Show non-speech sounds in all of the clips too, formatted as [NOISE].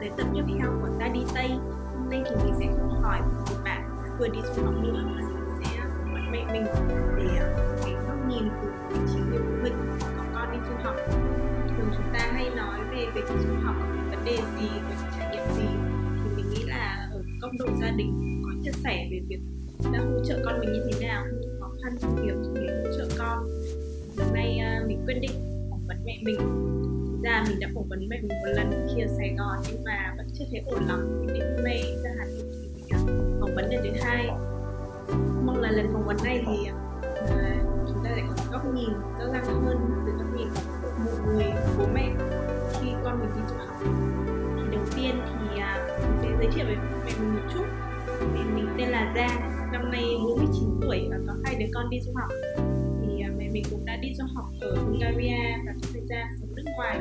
tới tập tiếp theo của ta đi Tây. Hôm nay thì mình sẽ không hỏi một bạn vừa đi du học nữa. Mà mình sẽ phỏng vấn mẹ mình để à, cái góc nhìn từ vị trí người phụ huynh có con đi du học. Thường chúng ta hay nói về việc đi du học vấn đề gì, có trải nghiệm gì? Thì mình nghĩ là ở góc độ gia đình có chia sẻ về việc đã hỗ trợ con mình như thế nào, những khó khăn trong việc để hỗ trợ con. Hôm nay à, mình quyết định phỏng vấn mẹ mình. Thực ra mình đã phỏng vấn mẹ mình một lần khi ở Sài Gòn nhưng mà vẫn chưa thấy ổn lắm. Mình đến hôm nay ra Hà Nội thì mình phỏng vấn lần thứ hai. Mong là lần phỏng vấn này thì uh, chúng ta lại có góc nhìn rõ ràng hơn từ góc nhìn của một người bố mẹ khi con mình đi du học. Thì đầu tiên thì uh, mình sẽ giới thiệu về mẹ mình một chút. Mẹ mình tên là Giang năm nay 49 tuổi và có hai đứa con đi du học. Thì uh, mẹ mình cũng đã đi du học ở Bulgaria và trong thời gian ngoài.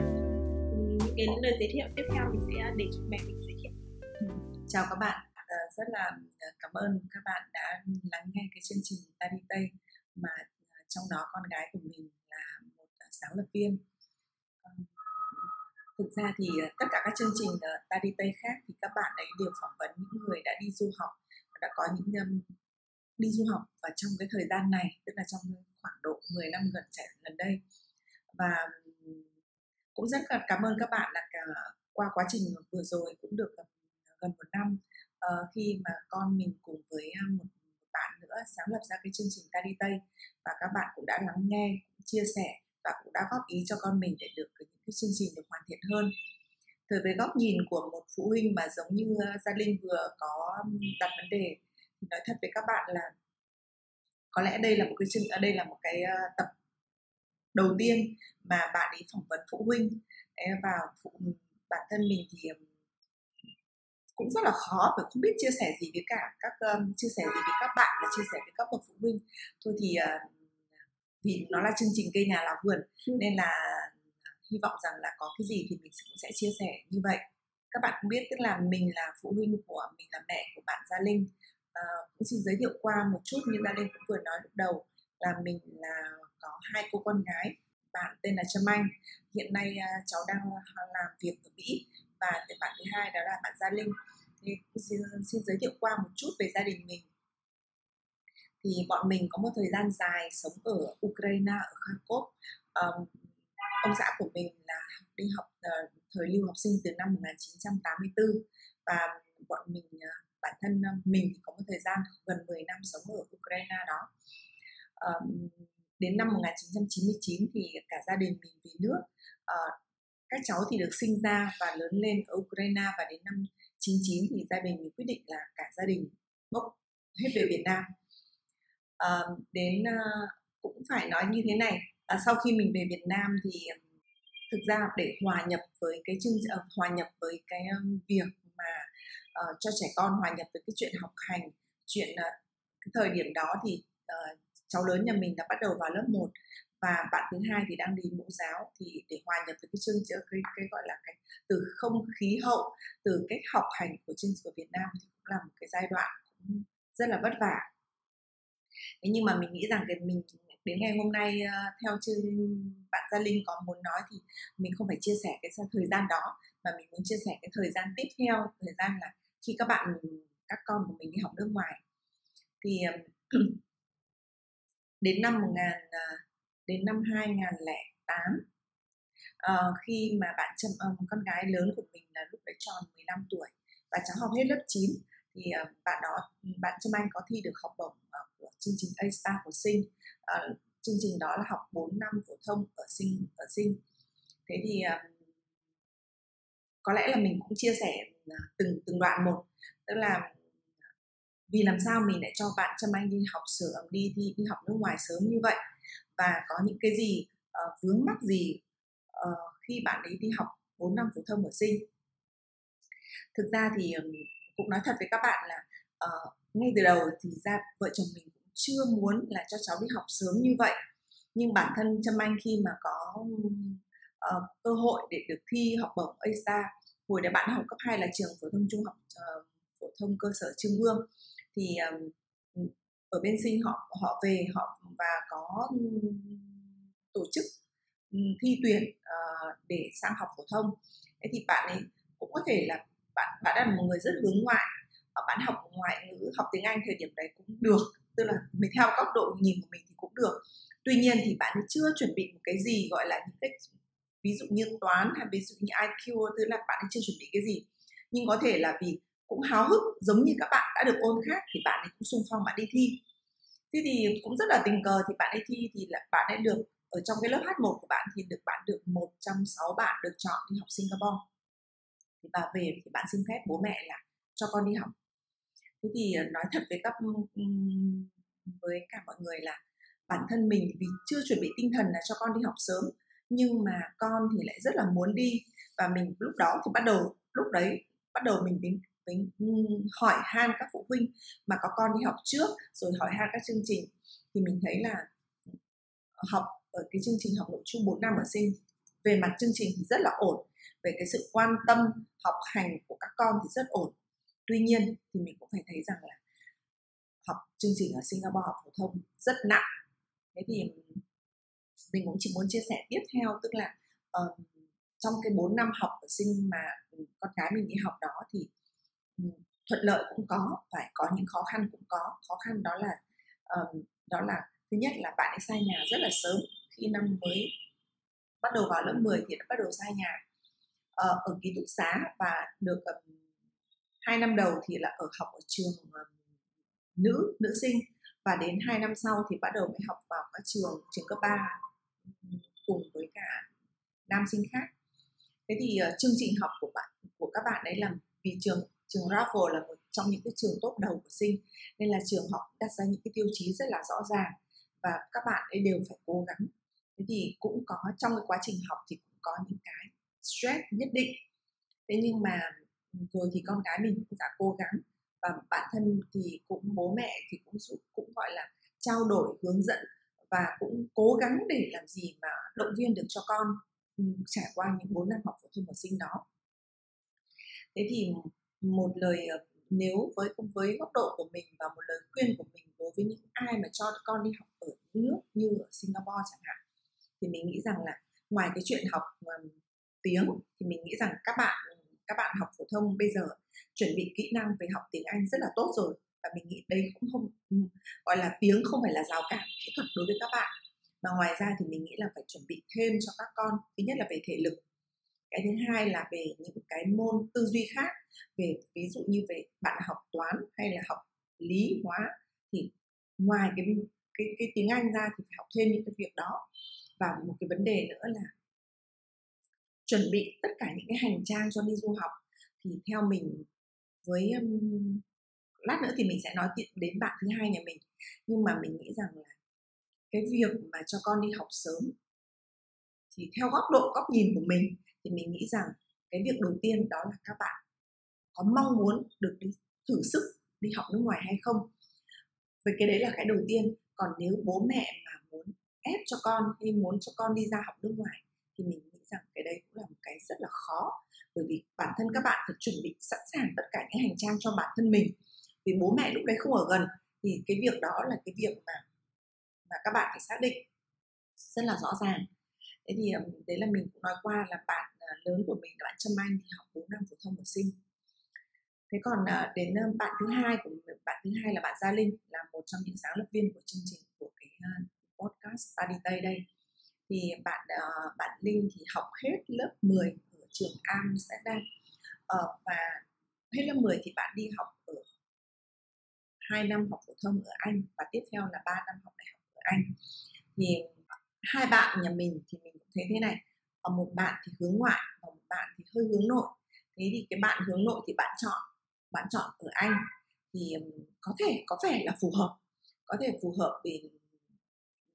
Những cái lời giới thiệu tiếp theo mình sẽ để cho mẹ mình giới thiệu. Ừ. Chào các bạn, ờ, rất là ờ, cảm ơn các bạn đã lắng nghe cái chương trình Ta đi Tây mà ờ, trong đó con gái của mình là một sáng lập viên. Thực ra thì tất cả các chương trình Ta đi Tây khác thì các bạn ấy đều phỏng vấn những người đã đi du học đã có những um, đi du học và trong cái thời gian này tức là trong khoảng độ 10 năm gần trẻ gần đây. Và cũng rất là cảm ơn các bạn là cả ờ, qua quá trình vừa rồi cũng được ờ, gần một năm. Uh, khi mà con mình cùng với một, bạn nữa sáng lập ra cái chương trình ta đi tây và các bạn cũng đã lắng nghe chia sẻ và cũng đã góp ý cho con mình để được những cái chương trình được hoàn thiện hơn. Từ với góc nhìn của một phụ huynh mà giống như gia linh vừa có đặt vấn đề thì nói thật với các bạn là có lẽ đây là một cái chương đây là một cái tập đầu tiên mà bạn ấy phỏng vấn phụ huynh. Đấy, và phụ, bản thân mình thì cũng rất là khó và không biết chia sẻ gì với cả các um, chia sẻ gì với các bạn và chia sẻ với các bậc phụ huynh. Thôi thì uh, vì nó là chương trình cây nhà lá vườn Ừ. nên là hy vọng rằng là có cái gì thì mình cũng sẽ chia sẻ như vậy. Các bạn cũng biết tức là mình là phụ huynh của mình là mẹ của bạn Gia Linh. Ờ, cũng xin giới thiệu qua một chút như Gia Linh cũng vừa nói lúc đầu là mình là có hai cô con gái bạn tên là Trâm Anh. Hiện nay uh, cháu đang à, làm việc ở Mỹ. Và cái bạn thứ hai đó là bạn Gia Linh. Thì cũng xin, xin giới thiệu qua một chút về gia đình mình. Thì bọn mình có một thời gian dài sống ở Ukraine ở Kharkov. Um, ông xã của mình là đi học uh, thời lưu học sinh từ năm 1984 và bọn mình uh, bản thân uh, mình thì có một thời gian gần 10 năm sống ở Ukraine đó. Um, đến năm 1999 thì cả gia đình mình về nước Ờ, các cháu thì được sinh ra và lớn lên ở Ukraine và đến năm 99 thì gia đình mình quyết định là cả gia đình bốc hết về Việt Nam. Ờ, đến ờ, cũng phải nói như thế này à, sau khi mình về Việt Nam thì thực ra để hòa nhập với cái chương uh, hòa nhập với cái um, việc mà uh, cho trẻ con hòa nhập với cái chuyện học hành chuyện uh, cái thời điểm đó thì uh, cháu lớn nhà mình đã bắt đầu vào lớp 1 và bạn thứ hai thì đang đi mẫu giáo thì để hòa nhập với cái chương trình cái, cái gọi là cái từ không khí hậu từ cách học hành của chương trình của Việt Nam thì cũng là một cái giai đoạn cũng rất là vất vả. Thế nhưng mà mình nghĩ rằng cái mình đến ngày hôm nay ờ, theo chương bạn Gia Linh có muốn nói thì mình không phải chia sẻ cái thời gian đó mà mình muốn chia sẻ cái thời gian tiếp theo thời gian là khi các bạn các con của mình đi học nước ngoài. Thì đến năm 1000 à, đến năm 2008 à, ờ, khi mà bạn Trâm ờ, con gái lớn của mình là lúc đấy tròn 15 tuổi và cháu học hết lớp 9 thì ờ, bạn đó bạn Trâm Anh có thi được học bổng ờ, của chương trình A Star của Sinh. Ờ, chương trình đó là học 4 năm phổ thông ở Sinh ở Sinh. Thế thì ờ, có lẽ là mình cũng chia sẻ ờ, từng từng đoạn một. Tức là vì làm sao mình lại cho bạn Trâm Anh đi học sớm đi đi đi học nước ngoài sớm như vậy? Và có những cái gì uh, vướng mắc gì uh, khi bạn ấy đi học 4 năm phổ thông ở sinh? Thực ra thì um, cũng nói thật với các bạn là uh, ngay từ đầu thì ra vợ chồng mình cũng chưa muốn là cho cháu đi học sớm như vậy. Nhưng bản thân Trâm Anh khi mà có uh, cơ hội để được thi học bổng ASA hồi đấy bạn học cấp 2 là trường phổ thông trung học uh, phổ thông cơ sở Trương Vương thì um, ở bên sinh họ họ về họ và có tổ chức thi tuyển uh, để sang học phổ thông. Thế thì bạn ấy cũng có thể là bạn bạn là một người rất hướng ngoại bạn học ngoại ngữ học tiếng Anh thời điểm đấy cũng được tức là mình theo góc độ nhìn của mình thì cũng được. Tuy nhiên thì bạn chưa chuẩn bị một cái gì gọi là những cái ví dụ như toán hay ví dụ như IQ tức là bạn ấy chưa chuẩn bị cái gì. Nhưng có thể là vì cũng háo hức, giống như các bạn đã được ôn khác, thì bạn ấy cũng xung phong bạn đi thi. Thế thì cũng rất là tình cờ thì bạn ấy thi thì là bạn ấy được, ở trong cái lớp H1 của bạn thì được, bạn được một trong sáu bạn được chọn đi học Singapore. Thì bà về thì bạn xin phép bố mẹ là cho con đi học. Thế thì ờ, nói thật với các với cả mọi người là bản thân mình vì chưa chuẩn bị tinh thần là cho con đi học sớm, nhưng mà con thì lại rất là muốn đi. Và mình lúc đó thì bắt đầu, lúc đấy bắt đầu mình đến mình hỏi han các phụ huynh mà có con đi học trước rồi hỏi han các chương trình thì mình thấy là học ở cái chương trình học nội chung 4 năm ở sinh về mặt chương trình thì rất là ổn về cái sự quan tâm học hành của các con thì rất ổn. Tuy nhiên thì mình cũng phải thấy rằng là học chương trình ở Singapore học phổ thông rất nặng. Thế thì mình cũng chỉ muốn chia sẻ tiếp theo tức là uh, trong cái 4 năm học ở sinh mà con gái mình đi học đó thì Ừ, thuận lợi cũng có phải có những khó khăn cũng có. Khó khăn đó là um, đó là thứ nhất là bạn ấy xa nhà rất là sớm. Khi năm mới bắt đầu vào lớp 10 thì đã bắt đầu xa nhà uh, ở ký túc xá và được um, hai năm đầu thì là ở học ở trường um, nữ nữ sinh và đến hai năm sau thì bắt đầu mới học vào các trường trường cấp 3 cùng với cả nam sinh khác. Thế thì uh, chương trình học của bạn của các bạn ấy là vì trường trường Raffle là một trong những cái trường tốt đầu của sinh, nên là trường họ đặt ra những cái tiêu chí rất là rõ ràng và các bạn ấy đều phải cố gắng. Thế thì cũng có trong cái quá trình học thì cũng có những cái stress nhất định. Thế nhưng mà ừ, rồi thì con gái mình cũng đã cố gắng và bản thân thì cũng, bố mẹ thì cũng cũng gọi là trao đổi, hướng dẫn và cũng cố gắng để làm gì mà động viên được cho con ừ, trải qua những 4 năm học phổ thông học sinh đó. Thế thì một lời ờ, nếu với với góc độ của mình và một lời khuyên của mình đối với những ai mà cho con đi học ở nước như ở Singapore chẳng hạn thì mình nghĩ rằng là ngoài cái chuyện học um, tiếng thì mình nghĩ rằng các bạn các bạn học phổ thông bây giờ chuẩn bị kỹ năng về học tiếng Anh rất là tốt rồi. Và mình nghĩ đây cũng không gọi là tiếng không phải là rào cản kỹ thuật đối với các bạn. Mà ngoài ra thì mình nghĩ là phải chuẩn bị thêm cho các con thứ nhất là về thể lực cái thứ hai là về những cái môn tư duy khác về ví dụ như về bạn học toán hay là học lý hóa thì ngoài cái cái cái tiếng Anh ra thì phải học thêm những cái việc đó. Và một cái vấn đề nữa là chuẩn bị tất cả những cái hành trang cho đi du học thì theo mình với um, lát nữa thì mình sẽ nói đến bạn thứ hai nhà mình. Nhưng mà mình nghĩ rằng là cái việc mà cho con đi học sớm thì theo góc độ góc nhìn của mình thì mình nghĩ rằng cái việc đầu tiên đó là các bạn có mong muốn được đi thử sức đi học nước ngoài hay không. Với cái đấy là cái đầu tiên. Còn nếu bố mẹ mà muốn ép cho con hay muốn cho con đi ra học nước ngoài thì mình nghĩ rằng cái đấy cũng là một cái rất là khó. Bởi vì bản thân các bạn phải chuẩn bị sẵn sàng tất cả những hành trang cho bản thân mình. Vì bố mẹ lúc đấy không ở gần thì cái việc đó là cái việc mà mà các bạn phải xác định rất là rõ ràng. Thế thì đấy là mình cũng nói qua là bạn lớn của mình là bạn Trâm Anh thì học 4 năm phổ thông ở sinh. Thế còn à, đến bạn thứ hai của mình, bạn thứ hai là bạn Gia Linh là một trong những sáng lập viên của chương trình của cái podcast Study Tây đây. Thì bạn à, bạn Linh thì học hết lớp 10 ở trường Amsterdam. Ờ, và hết lớp 10 thì bạn đi học ở hai năm học phổ thông ở Anh và tiếp theo là 3 năm học đại học ở Anh. Thì hai bạn nhà mình thì mình cũng thấy thế này và một bạn thì hướng ngoại và một bạn thì hơi hướng nội. Thế thì cái bạn hướng nội thì bạn chọn bạn chọn ở anh thì có thể, có vẻ là phù hợp, có thể phù hợp vì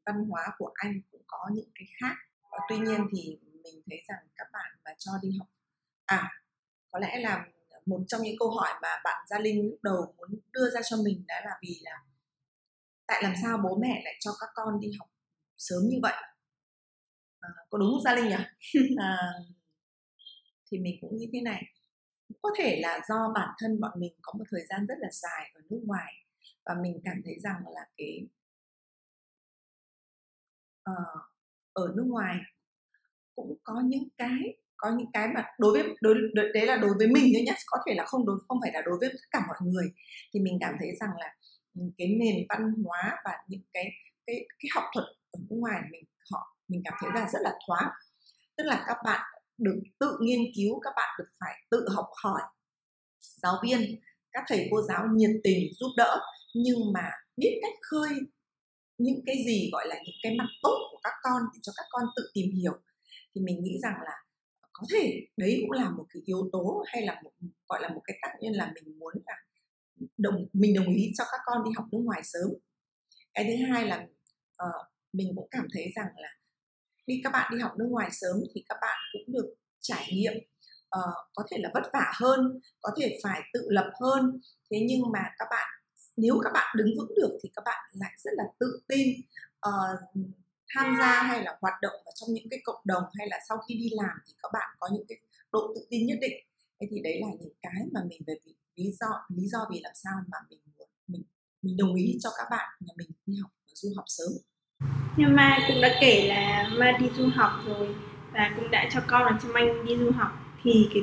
văn hóa của anh cũng có những cái khác. Và tuy nhiên thì mình thấy rằng các bạn mà cho đi học à có lẽ là một trong những câu hỏi mà bạn gia linh lúc đầu muốn đưa ra cho mình đã là vì là tại làm sao bố mẹ lại cho các con đi học sớm như vậy? À, có đúng gia linh nhỉ? [LAUGHS] À, thì mình cũng như thế này. Có thể là do bản thân bọn mình có một thời gian rất là dài ở nước ngoài và mình cảm thấy rằng là cái uh, ở nước ngoài cũng có những cái có những cái mà đối với đối, đối đấy là đối với mình thôi nhé có thể là không đối không phải là đối với tất cả mọi người. Thì mình cảm thấy rằng là ừ, cái nền văn hóa và những cái cái cái học thuật ở nước ngoài mình họ mình cảm thấy là rất là thoáng. Tức là các bạn được tự nghiên cứu các bạn được phải tự học hỏi. Giáo viên các thầy cô giáo nhiệt tình giúp đỡ nhưng mà biết cách khơi những cái gì gọi là những cái mặt tốt của các con để cho các con tự tìm hiểu. Thì mình nghĩ rằng là có thể đấy cũng là một cái yếu tố hay là một gọi là một cái tác nhân là mình muốn là đồng mình đồng ý cho các con đi học nước ngoài sớm. Cái thứ hai là uh, mình cũng cảm thấy rằng là khi các bạn đi học nước ngoài sớm thì các bạn cũng được trải nghiệm uh, có thể là vất vả hơn có thể phải tự lập hơn. Thế nhưng mà các bạn nếu các bạn đứng vững được thì các bạn lại rất là tự tin uh, tham gia hay là hoạt động ở trong những cái cộng đồng hay là sau khi đi làm thì các bạn có những cái độ tự tin nhất định. Thế thì đấy là những cái mà mình về lý do lý do vì làm sao mà mình mình mình đồng ý cho các bạn nhà mình đi học du học sớm nhưng mà cũng đã kể là ma đi du học rồi và cũng đã cho con là cho anh đi du học thì cái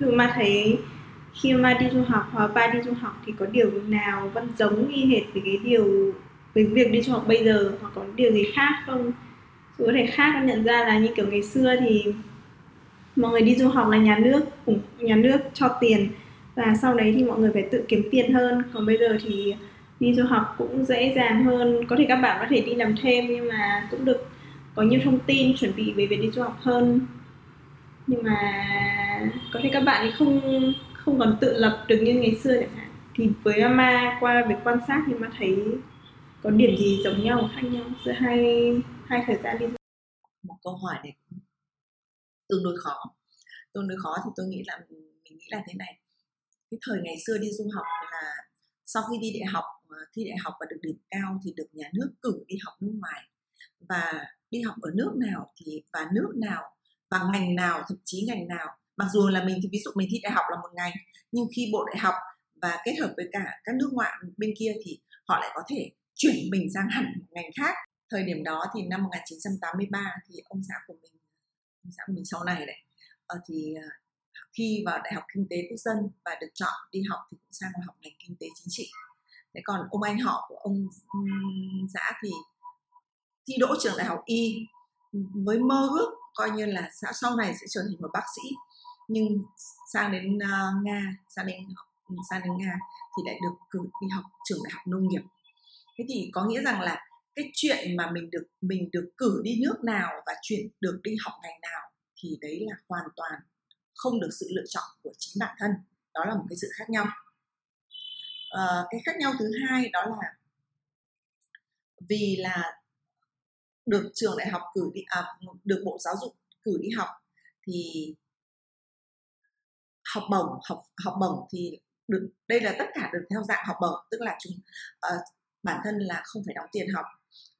dù mà thấy khi mà đi du học hoặc ba đi du học thì có điều nào vẫn giống y hệt với cái điều, với việc đi du học bây giờ hoặc có điều gì khác không? Dù có thể khác con nhận ra là như kiểu ngày xưa thì mọi người đi du học là nhà nước cũng nhà nước cho tiền và sau đấy thì mọi người phải tự kiếm tiền hơn. Còn bây giờ thì đi du học cũng dễ dàng hơn. Có thể các bạn có thể đi làm thêm nhưng mà cũng được có nhiều thông tin chuẩn bị về việc đi du học hơn. Nhưng mà có thể các bạn thì không không còn tự lập được như ngày xưa chẳng hạn. Thì với ama qua việc quan sát thì mà thấy có điểm gì giống nhau, khác nhau giữa hai hai thời gian đi một câu hỏi này tương đối khó. Tương đối khó thì tôi nghĩ là, mình nghĩ là thế này. Cái thời ngày xưa đi du học là sau khi đi đại học thi đại học và được điểm cao thì được nhà nước cử đi học nước ngoài. Và đi học ở nước nào thì, và nước nào, và ngành nào, thậm chí ngành nào. Mặc dù là mình thì ví dụ mình thi đại học là một ngành, nhưng khi bộ đại học và kết hợp với cả các nước ngoại bên kia thì họ lại có thể chuyển mình sang hẳn một ngành khác. Thời điểm đó thì năm 1983 thì ông xã của mình, ông xã của mình sau này đấy ờ, thì ờ, thi vào đại học kinh tế quốc dân và được chọn đi học thì cũng sang học ngành kinh tế chính trị thế còn ông anh họ của ông xã thì thi đỗ trường đại học y với mơ ước coi như là xã sau này sẽ trở thành một bác sĩ. Nhưng sang đến uh, nga sang đến sang đến nga thì lại được cử đi học trường đại học nông nghiệp. Thế thì có nghĩa rằng là cái chuyện mà mình được mình được cử đi nước nào và chuyển được đi học ngành nào thì đấy là hoàn toàn không được sự lựa chọn của chính bản thân. Đó là một cái sự khác nhau. Ờ, cái khác nhau thứ hai đó là vì là được trường đại học cử đi à, được bộ giáo dục cử đi học thì học bổng học học bổng thì được đây là tất cả được theo dạng học bổng tức là chúng uh, bản thân là không phải đóng tiền học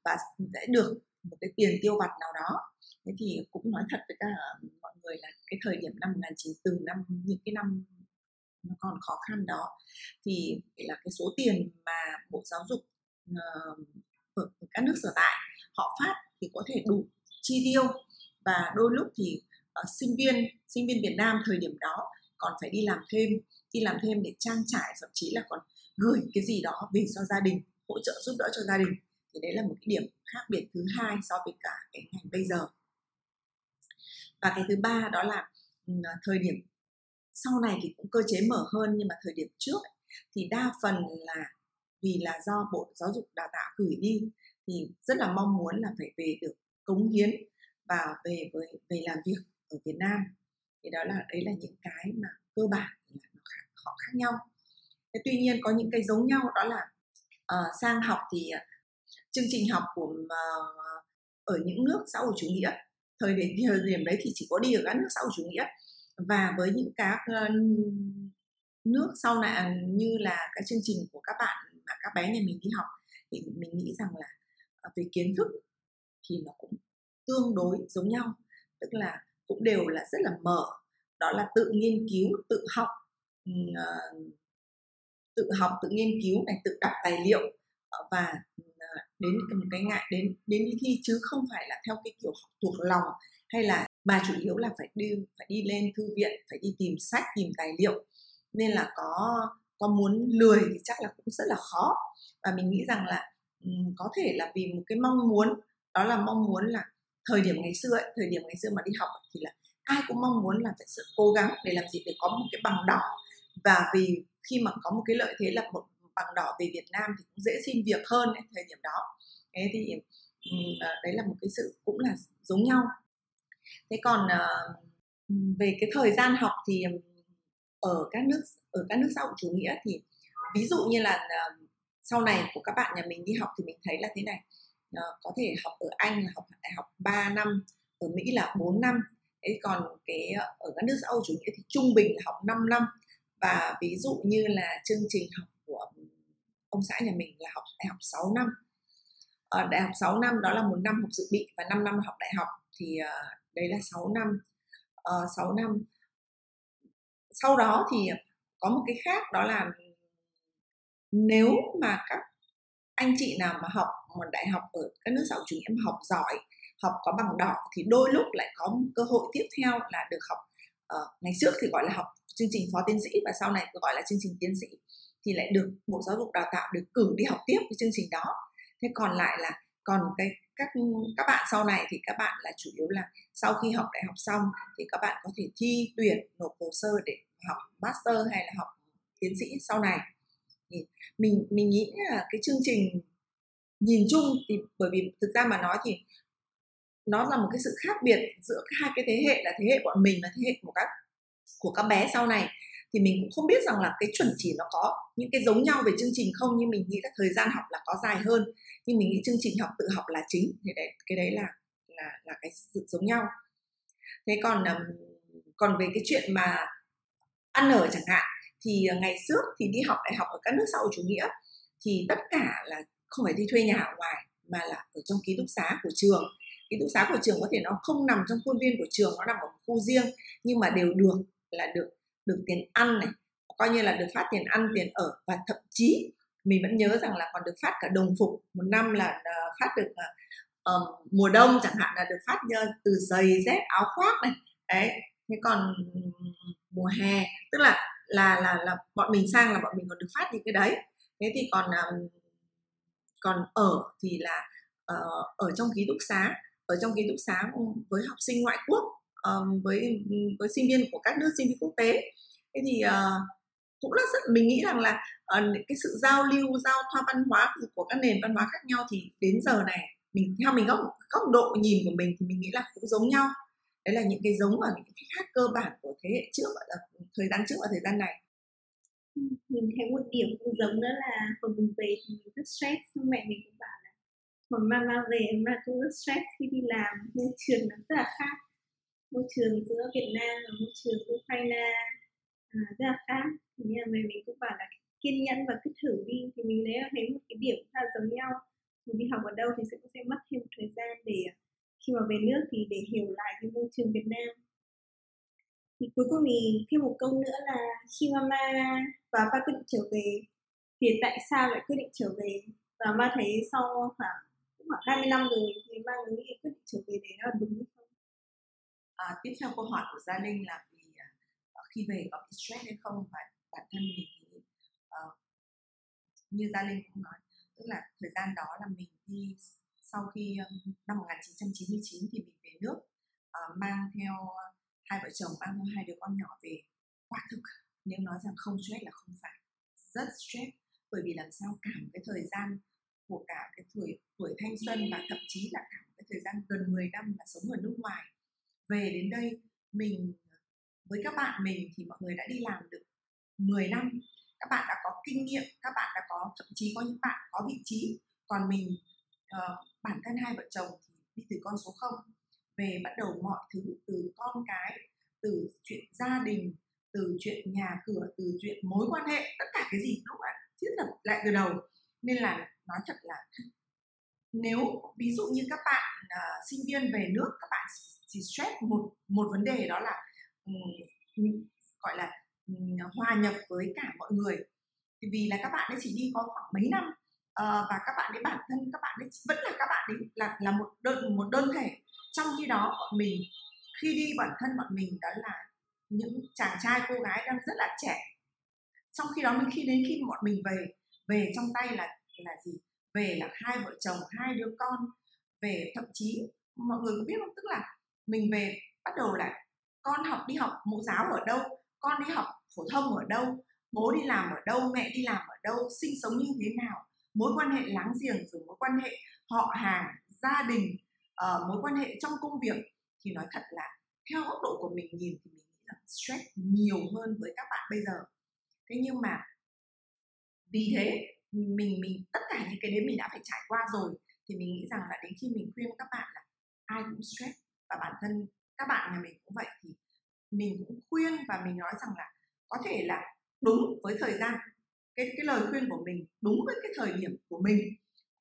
và sẽ được một cái tiền tiêu vặt nào đó. Thế thì cũng nói thật với cả mọi người là cái thời điểm năm 19 từ năm những cái năm nó còn khó khăn đó. Thì là cái số tiền mà bộ giáo dục uh, ở các nước sở tại họ phát thì có thể đủ chi tiêu. Và đôi lúc thì uh, sinh viên sinh viên Việt Nam thời điểm đó còn phải đi làm thêm đi làm thêm để trang trải thậm chí là còn gửi cái gì đó về cho gia đình hỗ trợ giúp đỡ cho gia đình. Thì đấy là một cái điểm khác biệt thứ hai so với cả cái ngành bây giờ. Và cái thứ ba đó là ờ, thời điểm sau này thì cũng cơ chế mở hơn nhưng mà thời điểm trước thì đa phần là vì là do bộ giáo dục đào tạo gửi đi thì rất là mong muốn là phải về được cống hiến và về với về làm việc ở Việt Nam. Thì đó là đấy là những cái mà cơ bản là nó khác, họ khác nhau. Thế tuy nhiên có những cái giống nhau đó là uh, sang học thì uh, chương trình học của uh, ở những nước xã hội chủ nghĩa thời điểm thời điểm đấy thì chỉ có đi ở các nước xã hội chủ nghĩa và với những các ờ, nước sau này như là cái chương trình của các bạn mà các bé nhà mình đi học, thì mình nghĩ rằng là ờ, về kiến thức thì nó cũng tương đối giống nhau. Tức là cũng đều là rất là mở. Đó là tự nghiên cứu, tự học ờ, tự học, tự nghiên cứu này, tự đọc tài liệu và đến một cái ngại, đến đến đi thi chứ không phải là theo cái kiểu học thuộc lòng hay là mà chủ yếu là phải đi phải đi lên thư viện phải đi tìm sách tìm tài liệu. Nên là có có muốn lười thì chắc là cũng rất là khó. Và mình nghĩ rằng là um, có thể là vì một cái mong muốn đó là mong muốn là thời điểm ngày xưa ấy, thời điểm ngày xưa mà đi học thì là ai cũng mong muốn là phải sự cố gắng để làm gì để có một cái bằng đỏ. Và vì khi mà có một cái lợi thế là một bằng đỏ về Việt Nam thì cũng dễ xin việc hơn ấy, thời điểm đó. Thế thì ờ, đấy là một cái sự cũng là giống nhau thế còn ờ, về cái thời gian học thì ở các nước, ở các nước xã hội chủ nghĩa thì ví dụ như là ờ, sau này của các bạn nhà mình đi học thì mình thấy là thế này ờ, có thể học ở Anh là học đại học 3 năm, ở Mỹ là 4 năm. Thế còn cái ở các nước xã hội chủ nghĩa thì trung bình là học 5 năm. Và ví dụ như là chương trình học của ông xã nhà mình là học đại học 6 năm. Ở đại học 6 năm đó là một năm học dự bị và 5 năm học đại học. Thì đấy là 6 năm. Ờ, uh, 6 năm. Sau đó thì có một cái khác đó là nếu mà các anh chị nào mà học một đại học ở các nước xã hội chủ nghĩa mà học giỏi học có bằng đỏ thì đôi lúc lại có một cơ hội tiếp theo là được học uh, ngày trước thì gọi là học chương trình phó tiến sĩ và sau này gọi là chương trình tiến sĩ thì lại được bộ giáo dục đào tạo được cử đi học tiếp cái chương trình đó. Thế còn lại là còn cái các các bạn sau này thì các bạn là chủ yếu là sau khi học đại học xong thì các bạn có thể thi tuyển nộp hồ sơ để học master hay là học tiến sĩ sau này. Thì mình mình nghĩ là cái chương trình nhìn chung thì bởi vì thực ra mà nói thì nó là một cái sự khác biệt giữa hai cái thế hệ là thế hệ bọn mình và thế hệ của các của các bé sau này thì mình cũng không biết rằng là cái chuẩn chỉ nó có những cái giống nhau về chương trình không, nhưng mình nghĩ là thời gian học là có dài hơn. Nhưng mình nghĩ chương trình học tự học là chính. Thì đấy, cái đấy là là là cái sự giống nhau. Thế còn còn về cái chuyện mà ăn ở chẳng hạn, thì ờ, ngày trước thì đi học đại học ở các nước xã hội chủ nghĩa thì tất cả là không phải đi thuê nhà ở ngoài, mà là ở trong ký túc xá của trường. Ký túc xá của trường có thể nó không nằm trong khuôn viên của trường, nó nằm ở một khu riêng, nhưng mà đều được, là được được tiền ăn này coi như là được phát tiền ăn tiền ở và thậm chí mình vẫn nhớ rằng là còn được phát cả đồng phục. Một năm là à, phát được uh, mùa đông chẳng hạn là được phát à, từ giày dép áo khoác này. Đấy thế còn mùa hè tức là là là là bọn mình sang là bọn mình còn được phát những cái đấy. Thế thì còn um, còn ở thì là uh, ở trong ký túc xá ở trong ký túc xá với học sinh ngoại quốc um, với với sinh viên của các nước sinh viên quốc tế. Thế thì uh, cũng là rất mình nghĩ rằng là uh, cái sự giao lưu giao thoa văn hóa của các nền văn hóa khác nhau thì đến giờ này mình theo mình góc góc độ nhìn của mình thì mình nghĩ là cũng giống nhau. Đấy là những cái giống và những cái khác cơ bản của thế hệ trước và thời gian trước và thời gian này. Mình thấy một điểm cũng giống đó là hồi mình về thì mình rất stress xong mẹ mình cũng bảo là hồi mama về mà cũng rất stress khi đi làm môi trường nó rất là khác môi trường giữa Việt Nam và môi trường Ukraine. À, rất là khác. Thì như là mình cũng bảo là kiên nhẫn và cứ thử đi. Thì mình thấy thấy một cái điểm khá giống nhau. Mình đi học ở đâu thì sẽ sẽ mất thêm một thời gian để à, khi mà về nước thì để hiểu lại cái môi trường Việt Nam. Thì cuối cùng thì thêm một câu nữa là khi mama và ba quyết định trở về thì tại sao lại quyết định trở về? Và ma thấy sau khoảng khoảng 20 năm rồi thì ma nghĩ quyết định trở về để nó đúng không à, tiếp theo câu hỏi của gia linh là vì à, ờ, khi về có bị stress hay không? Và bản thân mình thì à, như gia linh cũng nói tức là thời gian đó là mình đi sau khi năm 1999 thì mình về nước à, mang theo hai vợ chồng mang theo hai đứa con nhỏ về quả thực nếu nói rằng không stress là không phải. Rất stress bởi vì làm sao cả một cái thời gian của cả cái tuổi tuổi thanh xuân và thậm chí là cả một cái thời gian gần 10 năm là sống ở nước ngoài về đến đây mình với các bạn mình thì mọi người đã đi làm được 10 năm. Các bạn đã có kinh nghiệm các bạn đã có thậm chí có những bạn có vị trí. Còn mình uh, bản thân hai vợ chồng thì đi từ con số 0 về bắt đầu mọi thứ từ con cái từ chuyện gia đình từ chuyện nhà cửa từ chuyện mối quan hệ tất cả cái gì lúc bạn thiết lập lại từ đầu. Nên là nói thật là nếu ví dụ như các bạn uh, sinh viên về nước các bạn chỉ stress một một vấn đề đó là um, gọi là um, hòa nhập với cả mọi người. Thì vì là các bạn ấy chỉ đi có khoảng mấy năm uh, và các bạn ấy bản thân các bạn ấy vẫn là các bạn ấy là là một đơn một đơn thể. Trong khi đó bọn mình khi đi bản thân bọn mình đó là những chàng trai cô gái đang rất là trẻ. Trong khi đó mình khi đến khi bọn mình về về trong tay là là gì? Về là hai vợ chồng hai đứa con về thậm chí mọi người có biết không? Tức là mình về bắt đầu là con học đi học mẫu giáo ở đâu con đi học phổ thông ở đâu bố đi làm ở đâu mẹ đi làm ở đâu sinh sống như thế nào. Mối quan hệ láng giềng rồi mối quan hệ họ hàng gia đình uh, mối quan hệ trong công việc thì nói thật là theo góc độ của mình nhìn thì mình nghĩ là stress nhiều hơn với các bạn bây giờ. Thế nhưng mà vì thế mình mình tất cả những cái đấy mình đã phải trải qua rồi thì mình nghĩ rằng là đến khi mình khuyên các bạn là ai cũng stress và bản thân các bạn nhà mình cũng vậy thì mình cũng khuyên và mình nói rằng là có thể là đúng với thời gian cái cái lời khuyên của mình đúng với cái thời điểm của mình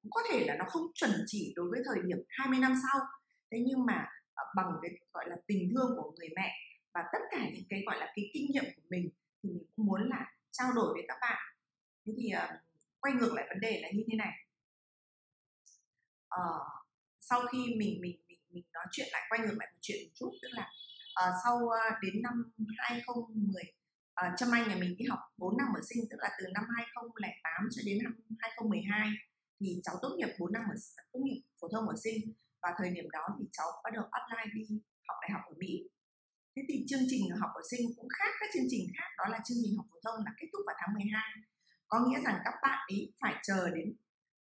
cũng có thể là nó không chuẩn chỉ đối với thời điểm 20 năm sau. Thế nhưng mà ờ, bằng cái gọi là tình thương của người mẹ và tất cả những cái gọi là cái kinh nghiệm của mình thì mình cũng muốn là trao đổi với các bạn. Thế thì uh, quay ngược lại vấn đề là như thế này. Uh, sau khi mình mình mình nói chuyện lại quay ngược lại một chuyện một chút tức là uh, sau uh, đến năm 2010 uh, ờ, Trâm Anh nhà mình đi học 4 năm ở sinh tức là từ năm 2008 cho đến năm 2012 thì cháu tốt nghiệp 4 năm ở tốt nghiệp phổ thông ở sinh. Và thời điểm đó thì cháu bắt đầu apply đi học đại học ở Mỹ. Thế thì chương trình học ở sinh cũng khác các chương trình khác đó là chương trình học phổ thông là kết thúc vào tháng 12 có nghĩa rằng các bạn ấy phải chờ đến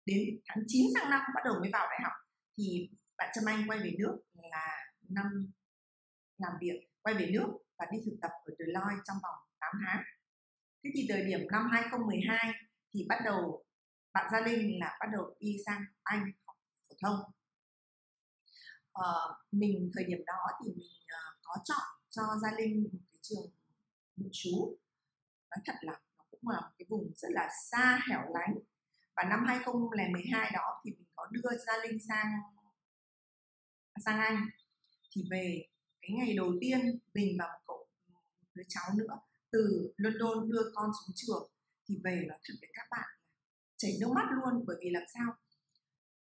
đến tháng 9 sang năm bắt đầu mới vào đại học. Thì bạn Trâm Anh quay về nước là năm làm việc quay về nước và đi thực tập ở Deloitte trong vòng 8 tháng. Thế thì thời điểm năm 2012 thì bắt đầu bạn Gia Linh là bắt đầu đi sang Anh học phổ thông. Uh, mình thời điểm đó thì mình uh, có chọn cho Gia Linh một cái trường nội trú. Nói thật là nó cũng là một cái vùng rất là xa hẻo lánh. Và năm 2012 đó thì mình có đưa Gia Linh sang sang Anh. Thì về cái ngày đầu tiên mình và một cậu một đứa cháu nữa từ London đưa con xuống trường thì về là thật với các bạn chảy nước mắt luôn. Bởi vì làm sao?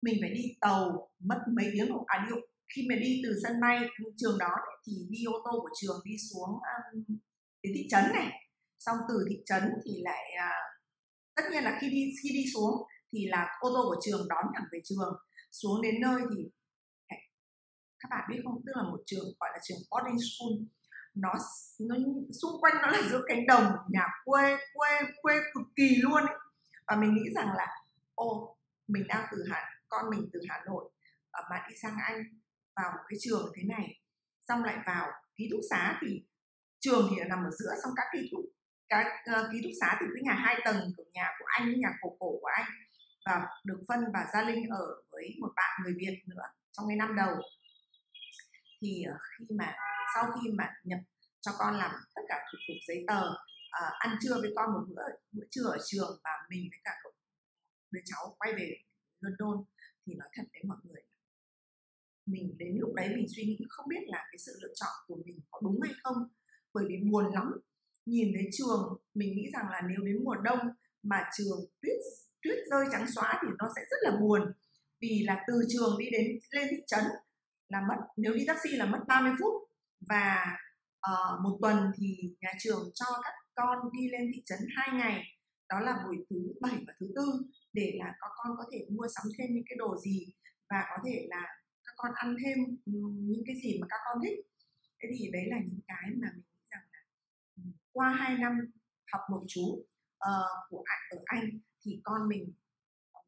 Mình phải đi tàu mất mấy tiếng đồng à đi khi mà đi từ sân bay ừ, trường đó thì đi ô tô của trường đi xuống à, um, đến thị trấn này. Xong từ thị trấn thì lại uh, tất nhiên là khi đi khi đi xuống thì là ô tô của trường đón thẳng về trường. Xuống đến nơi thì các bạn biết không? Tức là một trường gọi là trường boarding school. Nó nó xung quanh nó là giữa cánh đồng nhà quê quê quê cực kỳ luôn ấy. và mình nghĩ rằng là ô mình đang từ hà con mình từ hà nội mà đi sang anh vào một cái trường thế này xong lại vào ký túc xá thì trường thì nằm ở giữa xong các ký túc các uh, ký túc xá thì cái nhà hai tầng của nhà của anh nhà cổ cổ của anh. Và được phân và gia linh ở với một bạn người việt nữa trong cái năm đầu thì ờ, khi mà sau khi mà nhập cho con làm tất cả thủ tục giấy tờ uh, ăn trưa với con một bữa bữa trưa ở trường và mình với cả cậu đứa cháu quay về London thì nói thật với mọi người mình đến lúc đấy mình suy nghĩ không biết là cái sự lựa chọn của mình có đúng hay không. Bởi vì buồn lắm nhìn thấy trường mình nghĩ rằng là nếu đến mùa đông mà trường tuyết tuyết rơi trắng xóa thì nó sẽ rất là buồn. Vì là từ trường đi đến lên thị trấn là mất nếu đi taxi là mất 30 phút. Và uh, một tuần thì nhà trường cho các con đi lên thị trấn hai ngày. Đó là buổi thứ bảy và thứ tư để là các con có thể mua sắm thêm những cái đồ gì và có thể là các con ăn thêm ừ, những cái gì mà các con thích. Thế thì đấy là những cái mà mình nghĩ rằng là ừ, qua hai năm học nội trú uh, của ở anh thì con mình cũng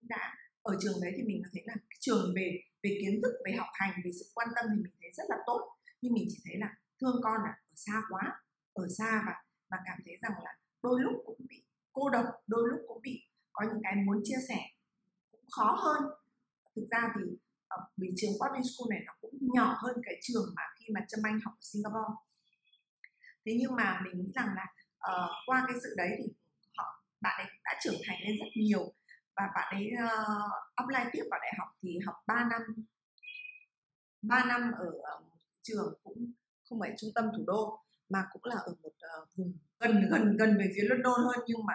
đã ở trường đấy thì mình có thấy là trường về về kiến thức về học hành về sự quan tâm thì mình thấy rất là tốt. Nhưng mình chỉ thấy là thương con là ở xa quá ở xa và và cảm thấy rằng là đôi lúc cũng bị cô độc đôi lúc cũng bị có những cái muốn chia sẻ cũng khó hơn. Thực ra thì uh, vì trường boarding school này nó cũng nhỏ hơn cái trường mà khi mà Trâm Anh học ở Singapore. Thế nhưng mà mình nghĩ rằng là uh, qua cái sự đấy thì họ bạn ấy đã trưởng thành lên rất nhiều và bạn ấy ờ, uh, apply tiếp vào đại học thì học 3 năm 3 năm ở ờ, trường cũng không phải trung tâm thủ đô mà cũng là ở một uh, vùng gần gần gần về phía London hơn nhưng mà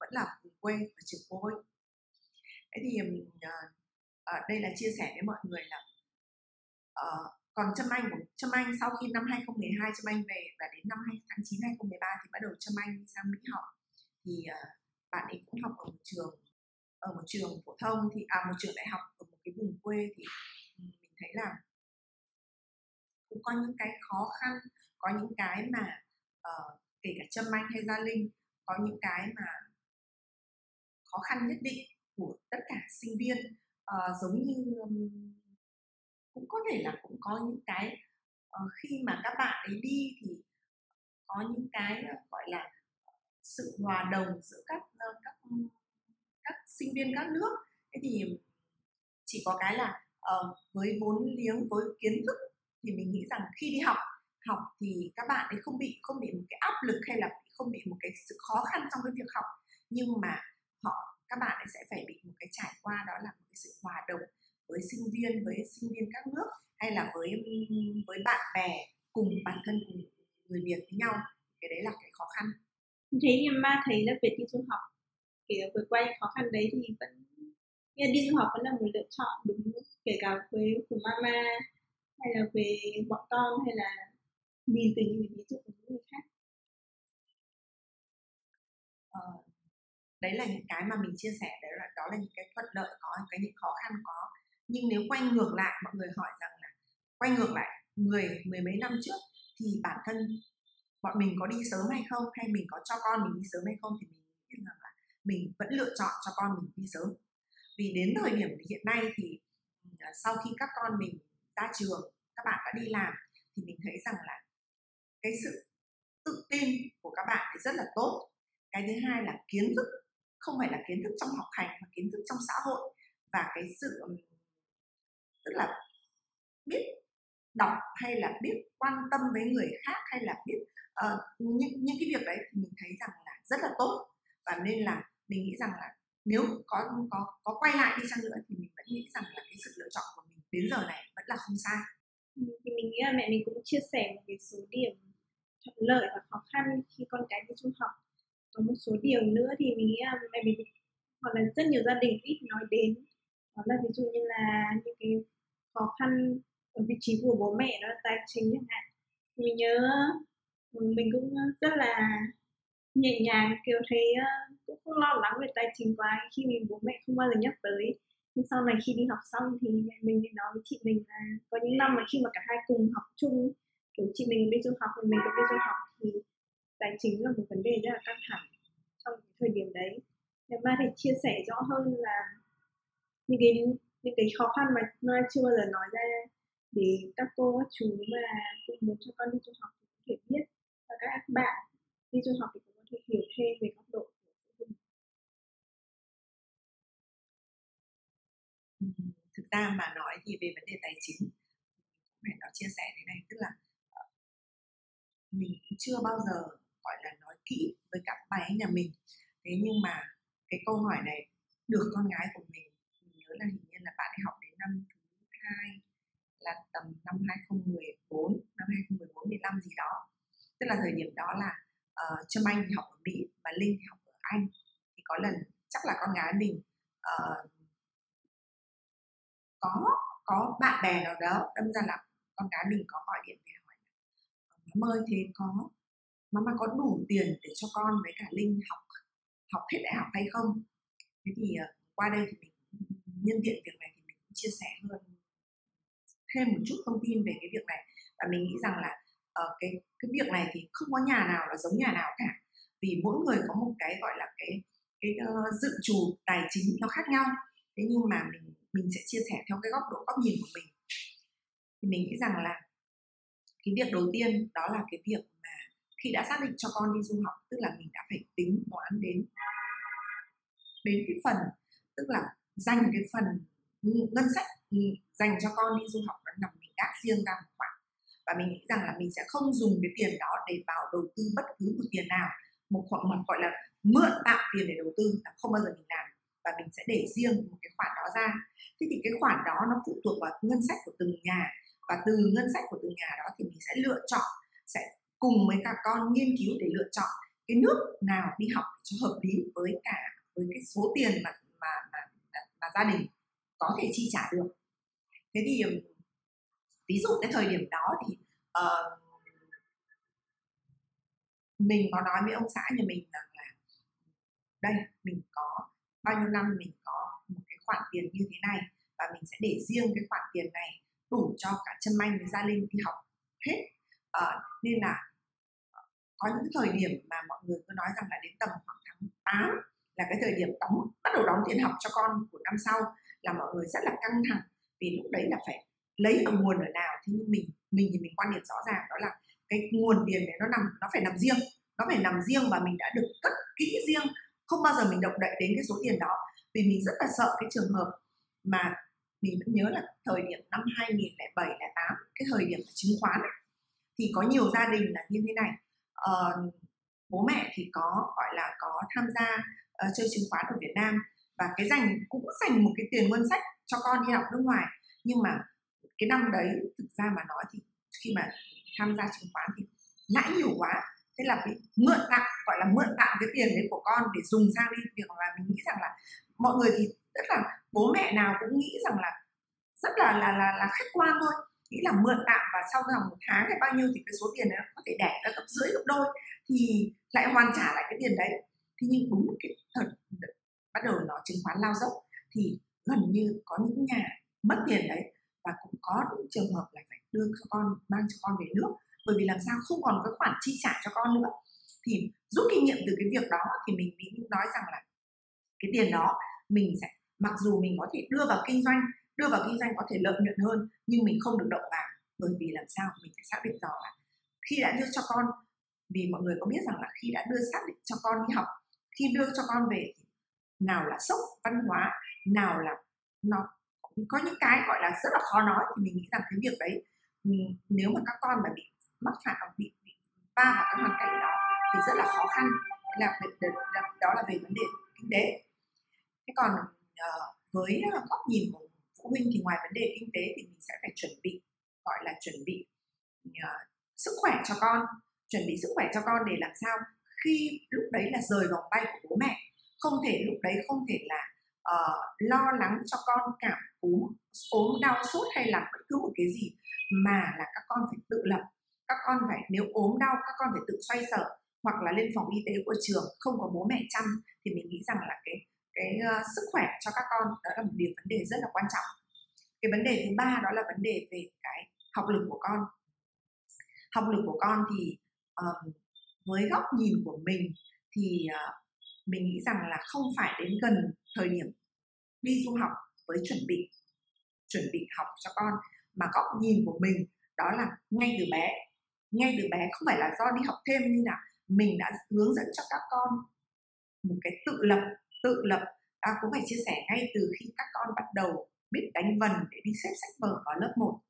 vẫn là vùng quê ở trường cô ấy. Thế thì uh, uh, đây là chia sẻ với mọi người là uh, còn Trâm Anh của Trâm Anh sau khi năm 2012 Trâm Anh về và đến năm 2 tháng 9 2013 thì bắt đầu Trâm Anh đi sang Mỹ học thì uh, bạn ấy cũng học ở một trường ở một trường phổ thông thì à một trường đại học ở một cái vùng quê thì mình thấy là cũng có những cái khó khăn có những cái mà uh, kể cả Trâm Anh hay Gia Linh có những cái mà khó khăn nhất định của tất cả sinh viên. Uh, giống như um, cũng có thể là cũng có những cái uh, khi mà các bạn ấy đi thì có những cái uh, gọi là sự hòa đồng giữa các uh, các các sinh viên các nước. Thế thì chỉ có cái là uh, với vốn liếng với kiến thức thì mình nghĩ rằng khi đi học học thì các bạn ấy không bị không bị một cái áp lực hay là không bị một cái sự khó khăn trong cái việc học. Nhưng mà họ các bạn ấy sẽ phải bị một cái trải qua đó là một cái sự hòa đồng với sinh viên với sinh viên các nước hay là với với bạn bè cùng bản thân cùng người Việt với nhau. Cái đấy là cái khó khăn. Thế nhưng mà thấy là về đi du học thì vượt qua những khó khăn đấy thì vẫn nghĩa đi du học vẫn là một lựa chọn đúng kể cả với của mama hay là về bọn con hay là nhìn từ những ví dụ của những người khác. Ờ, đấy là những cái mà mình chia sẻ đấy là đó là những cái thuận lợi có cái những khó khăn có. Nhưng nếu quay ngược lại mọi người hỏi rằng là quay ngược lại mười mười mấy năm trước thì bản thân bọn mình có đi sớm hay không? Hay mình có cho con mình đi sớm hay không? Thì mình nghĩ rằng là mình vẫn lựa chọn cho con mình đi sớm. Vì đến thời điểm hiện nay thì sau khi các con mình ra trường các bạn đã đi làm thì mình thấy rằng là cái sự tự tin của các bạn thì rất là tốt. Cái thứ hai là kiến thức không phải là kiến thức trong học hành mà kiến thức trong xã hội. Và cái sự tức là biết đọc hay là biết quan tâm với người khác hay là biết uh, những những cái việc đấy thì mình thấy rằng là rất là tốt. Và nên là mình nghĩ rằng là nếu có có có quay lại đi chăng nữa thì mình vẫn nghĩ rằng là cái sự lựa chọn của mình đến giờ này vẫn là không sai. Ừ, thì mình nghĩ là mẹ mình cũng chia sẻ một cái số điểm thuận lợi và khó khăn khi con cái đi trung học. Có một số điều nữa thì mình nghĩ là mẹ mình hoặc là rất nhiều gia đình ít nói đến. Đó là ví dụ như là những cái khó khăn ở vị trí của bố mẹ, đó là tài chính chẳng hạn. Mình nhớ, mình cũng rất là nhẹ nhàng kiểu thấy ờ, cũng không lo lắng về tài chính quá khi mình bố mẹ không bao giờ nhắc tới. Nhưng sau này khi đi học xong thì mẹ mình mới nói với chị mình là có những năm mà khi mà cả hai cùng học chung, kiểu chị mình đi du học và mình cũng đi du học thì tài chính là một vấn đề rất là căng thẳng trong thời điểm đấy. Nếu mà thì chia sẻ rõ hơn là những cái những cái khó khăn mà Mai chưa bao giờ nói ra để các cô, các chú mà cũng muốn cho con đi du học thì có thể biết. Và các bạn đi du học thì cũng có thể hiểu thêm về góc độ thực ra mà nói thì về vấn đề tài chính cũng phải nói chia sẻ thế này tức là ờ, mình chưa bao giờ gọi là nói kỹ với các bé nhà mình. Thế nhưng mà cái câu hỏi này được con gái của mình mình nhớ là hình như là bạn ấy học đến năm thứ hai là tầm năm 2014 năm 2014 15 gì đó. Tức là thời điểm đó là uh, Trâm Anh thì học ở Mỹ và Linh thì học ở Anh. Thì có lần chắc là con gái mình uh, có có bạn bè nào đó đâm ra là con gái mình có gọi điện về hỏi ờ, má ơi thế có mà có đủ tiền để cho con với cả linh học học hết đại học hay không? Thế thì ờ, qua đây thì mình nhân tiện việc này thì mình cũng chia sẻ hơn thêm một chút thông tin về cái việc này. Và mình nghĩ rằng là uh, cái cái việc này thì không có nhà nào là giống nhà nào cả. Vì mỗi người có một cái gọi là cái cái uh, dự trù tài chính nó khác nhau. Thế nhưng mà mình mình sẽ chia sẻ theo cái góc độ, góc nhìn của mình. Thì mình nghĩ rằng là cái việc đầu tiên đó là cái việc mà khi đã xác định cho con đi du học, tức là mình đã phải tính toán đến đến cái phần, tức là dành cái phần ngân sách ừ, dành cho con đi du học nó nằm mình gác riêng ra một khoản. Và mình nghĩ rằng là mình sẽ không dùng cái tiền đó để vào đầu tư bất cứ một tiền nào, một khoản mà gọi là mượn tạm tiền để đầu tư, là không bao giờ mình làm và mình sẽ để riêng một cái khoản đó ra. Thế thì cái khoản đó nó phụ thuộc vào ngân sách của từng nhà. Và từ ngân sách của từng nhà đó thì mình sẽ lựa chọn sẽ cùng với cả con nghiên cứu để lựa chọn cái nước nào đi học cho hợp lý với cả với cái số tiền mà mà mà, mà, mà gia đình có thể chi trả được. Thế thì ví dụ cái thời điểm đó thì uh, mình có nói với ông xã nhà mình rằng là đây mình có bao nhiêu năm mình có một cái khoản tiền như thế này và mình sẽ để riêng cái khoản tiền này đủ cho cả chân manh với gia linh đi học hết. À, nên là ờ, có những thời điểm mà mọi người cứ nói rằng là đến tầm khoảng tháng 8 là cái thời điểm đóng bắt đầu đóng tiền học cho con của năm sau là mọi người rất là căng thẳng vì lúc đấy là phải lấy ở nguồn ở nào. Thì nhưng mình mình thì mình quan điểm rõ ràng đó là cái nguồn tiền này nó nằm nó phải nằm riêng nó phải nằm riêng và mình đã được cất kỹ riêng không bao giờ mình động đậy đến cái số tiền đó vì mình rất là sợ cái trường hợp mà mình vẫn nhớ là thời điểm năm 2007 2008 cái thời điểm chứng khoán ấy, thì có nhiều gia đình là như thế này. Uh, bố mẹ thì có gọi là có tham gia uh, chơi chứng khoán ở Việt Nam và cái dành cũng dành một cái tiền ngân sách cho con đi học nước ngoài. Nhưng mà cái năm đấy thực ra mà nói thì khi mà tham gia chứng khoán thì lãi nhiều quá thế là bị mượn tặng gọi là mượn tặng cái tiền đấy của con để dùng sang đi. Việc là mình nghĩ rằng là mọi người thì rất là bố mẹ nào cũng nghĩ rằng là rất là là là, là khách quan thôi. Nghĩ là mượn tạm và sau vòng một tháng hay bao nhiêu thì cái số tiền đấy nó có thể đẻ ra gấp rưỡi gấp đôi thì lại hoàn trả lại cái tiền đấy. Thế nhưng đúng cái thật bắt đầu nó chứng khoán lao dốc thì gần như có những nhà mất tiền đấy và cũng có những trường hợp là phải đưa cho con mang cho con về nước bởi vì làm sao không còn cái khoản chi trả cho con nữa. Thì rút kinh nghiệm từ cái việc đó thì mình mới nói rằng là cái tiền đó mình sẽ, mặc dù mình có thể đưa vào kinh doanh, đưa vào kinh doanh có thể lợi nhuận hơn, nhưng mình không được động vào. Bởi vì làm sao mình phải xác định rõ là khi đã đưa cho con, vì mọi người có biết rằng là khi đã đưa xác định cho con đi học, khi đưa cho con về thì nào là sốc văn hóa, nào là nó có những cái gọi là rất là khó nói, thì mình nghĩ rằng cái việc đấy ừ, nếu mà các con mà bị mắc phải hoặc bị, bị va vào cái hoàn cảnh đó thì rất là khó khăn. Là đó là về vấn đề kinh tế. Thế còn uh, với ờ, góc nhìn của phụ huynh thì ngoài vấn đề kinh tế thì mình sẽ phải chuẩn bị gọi là chuẩn bị uh, sức khỏe cho con chuẩn bị sức khỏe cho con để làm sao khi lúc đấy là rời vòng tay của bố mẹ không thể lúc đấy không thể là uh, lo lắng cho con cảm cúm ốm đau sốt hay là bất cứ một cái gì mà là các con phải tự lập các con phải nếu ốm đau các con phải tự xoay sở hoặc là lên phòng y tế của trường không có bố mẹ chăm thì mình nghĩ rằng là cái cái uh, sức khỏe cho các con đó là một điều vấn đề rất là quan trọng. Cái vấn đề thứ ba đó là vấn đề về cái học lực của con. Học lực của con thì um, với góc nhìn của mình thì uh, mình nghĩ rằng là không phải đến gần thời điểm đi du học với chuẩn bị chuẩn bị học cho con mà góc nhìn của mình đó là ngay từ bé ngay từ bé không phải là do đi học thêm như nào, mình đã hướng dẫn cho các con một cái tự lập tự lập. Ta cũng phải chia sẻ ngay từ khi các con bắt đầu biết đánh vần để đi xếp sách vở vào lớp 1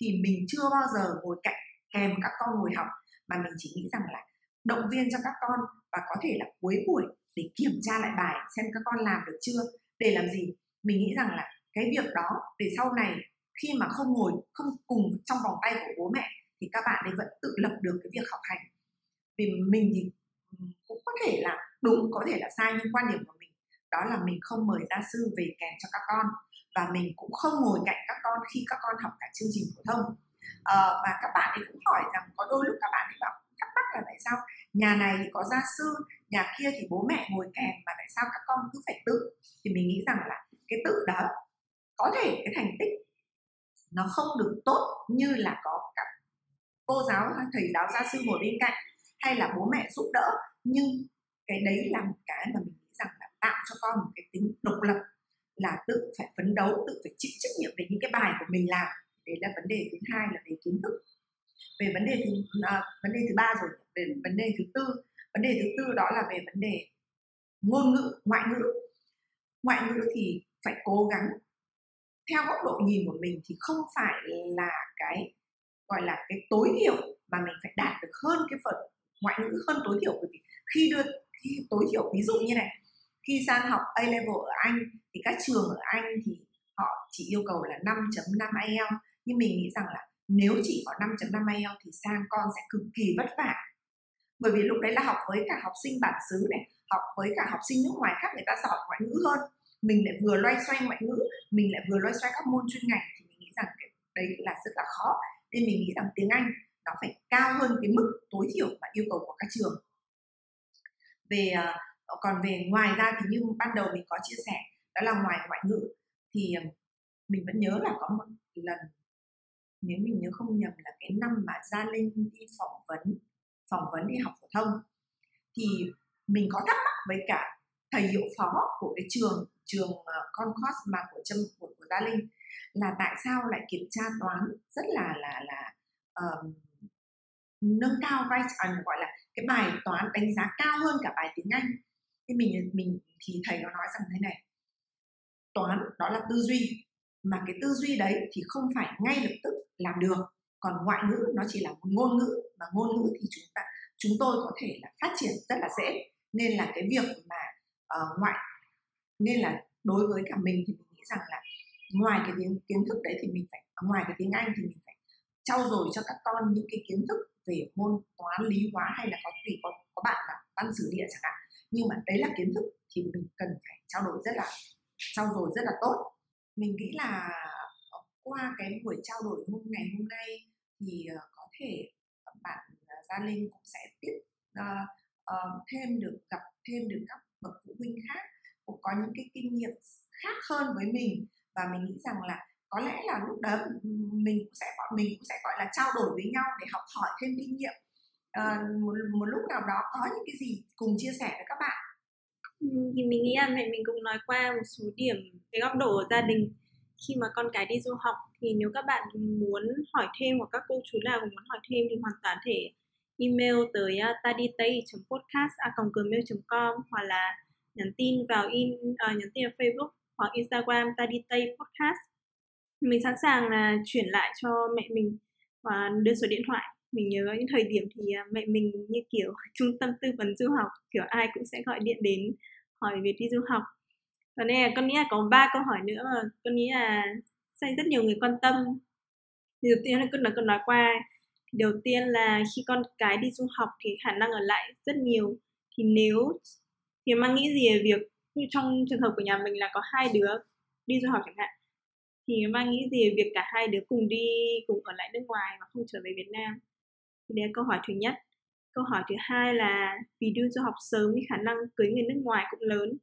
thì mình chưa bao giờ ngồi cạnh kèm các con ngồi học, mà mình chỉ nghĩ rằng là động viên cho các con và có thể là cuối buổi để kiểm tra lại bài xem các con làm được chưa. Để làm gì? Mình nghĩ rằng là cái việc đó để sau này khi mà không ngồi, không cùng trong vòng tay của bố mẹ thì các bạn ấy vẫn tự lập được cái việc học hành. Vì mình thì cũng có thể là đúng có thể là sai nhưng quan điểm của mình đó là mình không mời gia sư về kèm cho các con và mình cũng không ngồi cạnh các con khi các con học cả chương trình phổ thông. À, và các bạn ấy cũng hỏi rằng có đôi lúc các bạn ấy bảo thắc mắc là tại sao nhà này thì có gia sư nhà kia thì bố mẹ ngồi kèm mà tại sao các con cứ phải tự? Thì mình nghĩ rằng là cái tự đó có thể cái thành tích nó không được tốt như là có cô giáo thầy giáo gia sư ngồi bên cạnh hay là bố mẹ giúp đỡ. Nhưng cái đấy là một cái mà mình nghĩ rằng là tạo cho con một cái tính độc lập là tự phải phấn đấu tự phải chịu trách nhiệm về những cái bài của mình làm. Đấy là vấn đề thứ hai là về kiến thức. Về vấn đề thứ à, vấn đề thứ ba rồi về vấn đề thứ tư. Vấn đề thứ tư đó là về vấn đề ngôn ngữ ngoại ngữ. Ngoại ngữ thì phải cố gắng theo góc độ nhìn của mình thì không phải là cái gọi là cái tối thiểu mà mình phải đạt được hơn cái phần ngoại ngữ hơn tối thiểu. Bởi vì khi đưa, khi tối thiểu ví dụ như này, khi sang học A level ở Anh thì các trường ở Anh thì họ chỉ yêu cầu là 5.5 IELTS nhưng mình nghĩ rằng là nếu chỉ có 5.5 IELTS thì sang con sẽ cực kỳ vất vả. Bởi vì lúc đấy là học với cả học sinh bản xứ này, học với cả học sinh nước ngoài khác người ta giỏi ngoại ngữ hơn. Mình lại vừa loay xoay ngoại ngữ, mình lại vừa loay xoay các môn chuyên ngành thì mình nghĩ rằng cái đấy là rất là khó nên mình nghĩ rằng tiếng Anh nó phải cao hơn cái mức tối thiểu và yêu cầu của các trường. Về à, còn về ngoài ra thì như ban đầu mình có chia sẻ, đó là ngoài ngoại ngữ, thì à, mình vẫn nhớ là có một lần, nếu mình nhớ không nhầm là cái năm mà Gia Linh đi phỏng vấn phỏng vấn đi học phổ thông, thì mình có thắc mắc với cả thầy hiệu phó của cái trường trường uh, Concourse mà của Trâm của, của Gia Linh là tại sao lại kiểm tra toán rất là là là um, nâng cao vai trò à, gọi là cái bài toán đánh giá cao hơn cả bài tiếng Anh. Thì mình mình thì thầy nó nói rằng thế này toán đó là tư duy mà cái tư duy đấy thì không phải ngay lập tức làm được. Còn ngoại ngữ nó chỉ là một ngôn ngữ mà ngôn ngữ thì chúng ta chúng tôi có thể là phát triển rất là dễ. Nên là cái việc mà uh, ngoại nên là đối với cả mình thì mình nghĩ rằng là ngoài cái kiến, kiến thức đấy thì mình phải à, ngoài cái tiếng Anh thì mình phải trau dồi cho các con những cái kiến thức về môn toán lý hóa hay là có tùy có, có bạn là văn sử địa chẳng hạn. Nhưng mà đấy là kiến thức thì mình cần phải trao đổi rất là trao dồi rất là tốt. Mình nghĩ là qua cái buổi trao đổi hôm ngày hôm nay thì ờ, có thể bạn à, Gia Linh cũng sẽ tiếp uh, uh, thêm được gặp thêm được các bậc phụ huynh khác cũng có những cái kinh nghiệm khác hơn với mình. Và mình nghĩ rằng là có lẽ là lúc đó mình cũng sẽ gọi mình cũng sẽ gọi là trao đổi với nhau để học hỏi thêm kinh nghiệm. À, một, một lúc nào đó có những cái gì cùng chia sẻ với các bạn. Ừ, thì mình nghĩ là mẹ mình cũng nói qua một số điểm về góc độ gia đình. Khi mà con cái đi du học thì nếu các bạn muốn hỏi thêm hoặc các cô chú nào cũng muốn hỏi thêm thì hoàn toàn thể email tới à, uh, taditay.podcast.gmail.com hoặc là nhắn tin vào in uh, nhắn tin vào Facebook hoặc Instagram ta đi tây podcast. Mình sẵn sàng là chuyển lại cho mẹ mình và đưa số điện thoại. Mình nhớ những thời điểm thì à, mẹ mình như kiểu [LAUGHS] trung tâm tư vấn du học kiểu ai cũng sẽ gọi điện đến hỏi việc đi du học. Và nên là con nghĩ là có ba câu hỏi nữa mà con nghĩ là sẽ rất nhiều người quan tâm. Thì đầu tiên là con nói con nói qua thì đầu tiên là khi con cái đi du học thì khả năng ở lại rất nhiều. Thì nếu thì mang nghĩ gì về việc như trong trường hợp của nhà mình là có hai đứa đi du học chẳng hạn, thì mang nghĩ gì về việc cả hai đứa cùng đi, cùng ở lại nước ngoài mà không trở về Việt Nam, thì đấy là câu hỏi thứ nhất. Câu hỏi thứ hai là vì đi du học sớm thì khả năng cưới người nước ngoài cũng lớn,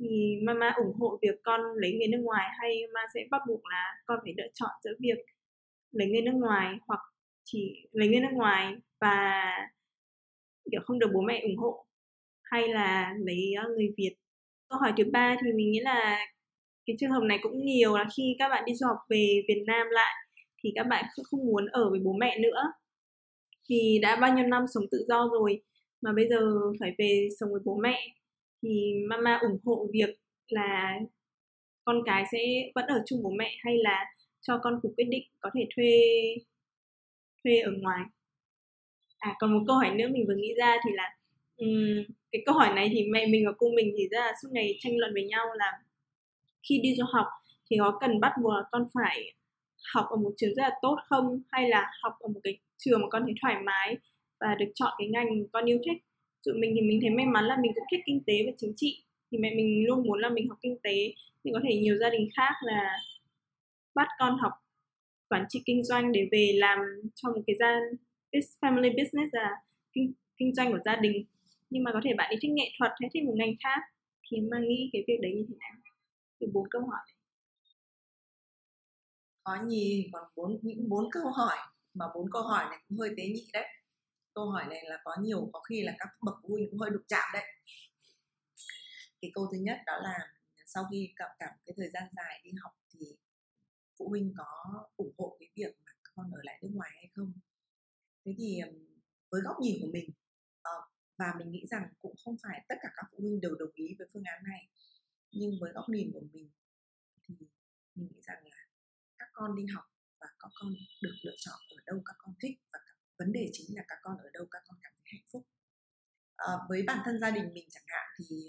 thì mama ủng hộ việc con lấy người nước ngoài hay ma sẽ bắt buộc là con phải lựa chọn giữa việc lấy người nước ngoài hoặc chỉ lấy người nước ngoài và, kiểu, không được bố mẹ ủng hộ? Hay là lấy ờ, người Việt? Câu hỏi thứ ba thì mình nghĩ là cái trường hợp này cũng nhiều là khi các bạn đi du học về Việt Nam lại thì các bạn không muốn ở với bố mẹ nữa. Thì đã bao nhiêu năm sống tự do rồi mà bây giờ phải về sống với bố mẹ thì mama ủng hộ việc là con cái sẽ vẫn ở chung bố mẹ hay là cho con cùng quyết định có thể thuê thuê ở ngoài? À còn một câu hỏi nữa mình vừa nghĩ ra thì là cái câu hỏi này thì mẹ mình và cô mình thì rất là suốt ngày tranh luận với nhau là khi đi du học thì có cần bắt buộc là con phải học ở một trường rất là tốt không? Hay là học ở một cái trường mà con thấy thoải mái và được chọn cái ngành con yêu thích? Tụi mình thì mình thấy may mắn là mình cũng thích kinh tế và chính trị. Thì mẹ mình luôn muốn là mình học kinh tế. Nhưng có thể nhiều gia đình khác là bắt con học quản trị kinh doanh để về làm trong một cái gia family business là kinh, kinh doanh của gia đình nhưng mà có thể bạn đi thích nghệ thuật hay thích một ngành khác thì mang nghĩ cái việc đấy như thế nào? Thì bốn câu hỏi. Có nhìn còn bốn, những bốn câu hỏi, mà bốn câu hỏi này cũng hơi tế nhị đấy. Câu hỏi này là có nhiều, có khi là các bậc phụ huynh cũng hơi đụng chạm đấy. Cái câu thứ nhất đó là sau khi gặp cả cái thời gian dài đi học thì phụ huynh có ủng hộ cái việc mà con ở lại nước ngoài hay không? Thế thì với góc nhìn của mình và mình nghĩ rằng cũng không phải tất cả các phụ huynh đều đồng ý với phương án này. Nhưng với góc nhìn của mình thì mình nghĩ rằng là các con đi học và các con được lựa chọn ở đâu các con thích và vấn đề chính là các con ở đâu các con cảm thấy hạnh phúc. À, với bản thân gia đình mình chẳng hạn thì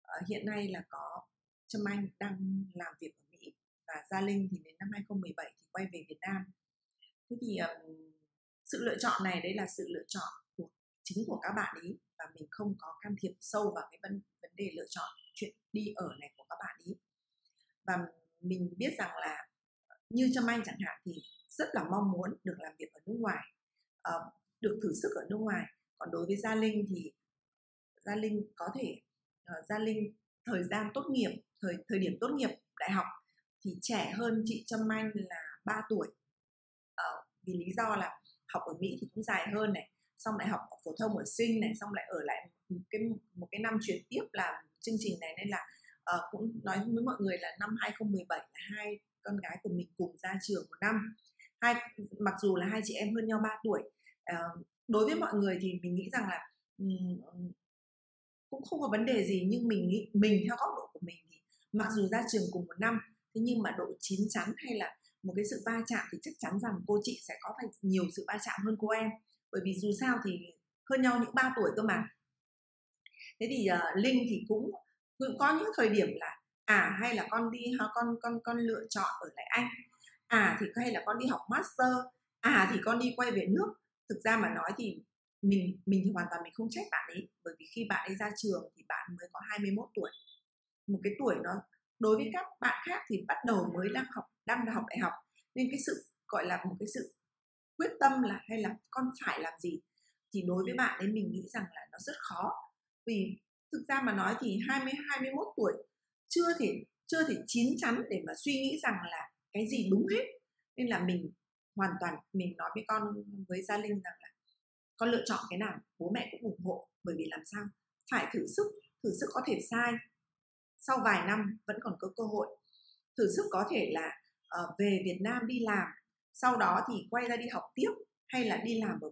uh, hiện nay là có Trâm Anh đang làm việc ở Mỹ và Gia Linh thì đến năm 2017 thì quay về Việt Nam. Thế thì um, sự lựa chọn này đây là sự lựa chọn chính của các bạn ý và mình không có can thiệp sâu vào cái vấn vấn đề lựa chọn chuyện đi ở này của các bạn ý. Và mình biết rằng là ờ, như Trâm Anh chẳng hạn thì rất là mong muốn được làm việc ở nước ngoài uh, được thử sức ở nước ngoài. Còn đối với gia linh thì gia linh có thể uh, gia linh thời gian tốt nghiệp thời thời điểm tốt nghiệp đại học thì trẻ hơn chị Trâm Anh là 3 tuổi. Uh, vì lý do là học ở Mỹ thì cũng dài hơn này xong lại học phổ thông ở sinh này xong lại ở lại một cái một cái năm chuyển tiếp làm chương trình này. Nên là uh, cũng nói với mọi người là năm 2017 là hai con gái của mình cùng ra trường một năm. Hai mặc dù là hai chị em hơn nhau 3 tuổi uh, đối với mọi người thì mình nghĩ rằng là um, cũng không có vấn đề gì. Nhưng mình nghĩ mình theo góc độ của mình thì mặc dù ra trường cùng một năm thế nhưng mà độ chín chắn hay là một cái sự va chạm thì chắc chắn rằng cô chị sẽ có phải nhiều sự va chạm hơn cô em bởi vì dù sao thì hơn nhau những 3 tuổi cơ mà. Thế thì uh, linh thì cũng cũng có những thời điểm là à hay là con đi con con con lựa chọn ở lại anh. À thì hay là con đi học master à thì con đi quay về nước. Thực ra mà nói thì mình mình thì hoàn toàn mình không trách bạn ấy bởi vì khi bạn ấy ra trường thì bạn mới có 21 tuổi. Một cái tuổi nó đối với các bạn khác thì bắt đầu mới đang học đang học đại học. Nên cái sự gọi là một cái sự quyết tâm là hay là con phải làm gì thì đối với bạn ấy mình nghĩ rằng là nó rất khó. Vì thực ra mà nói thì 20 21 tuổi chưa thể chưa thể chín chắn để mà suy nghĩ rằng là cái gì đúng hết. Nên là mình hoàn toàn mình nói với con với gia linh rằng là con lựa chọn cái nào bố mẹ cũng ủng hộ bởi vì làm sao phải thử sức thử sức có thể sai. Sau vài năm vẫn còn có cơ hội. Thử sức có thể là uh, về Việt Nam đi làm sau đó thì quay ra đi học tiếp hay là đi làm ở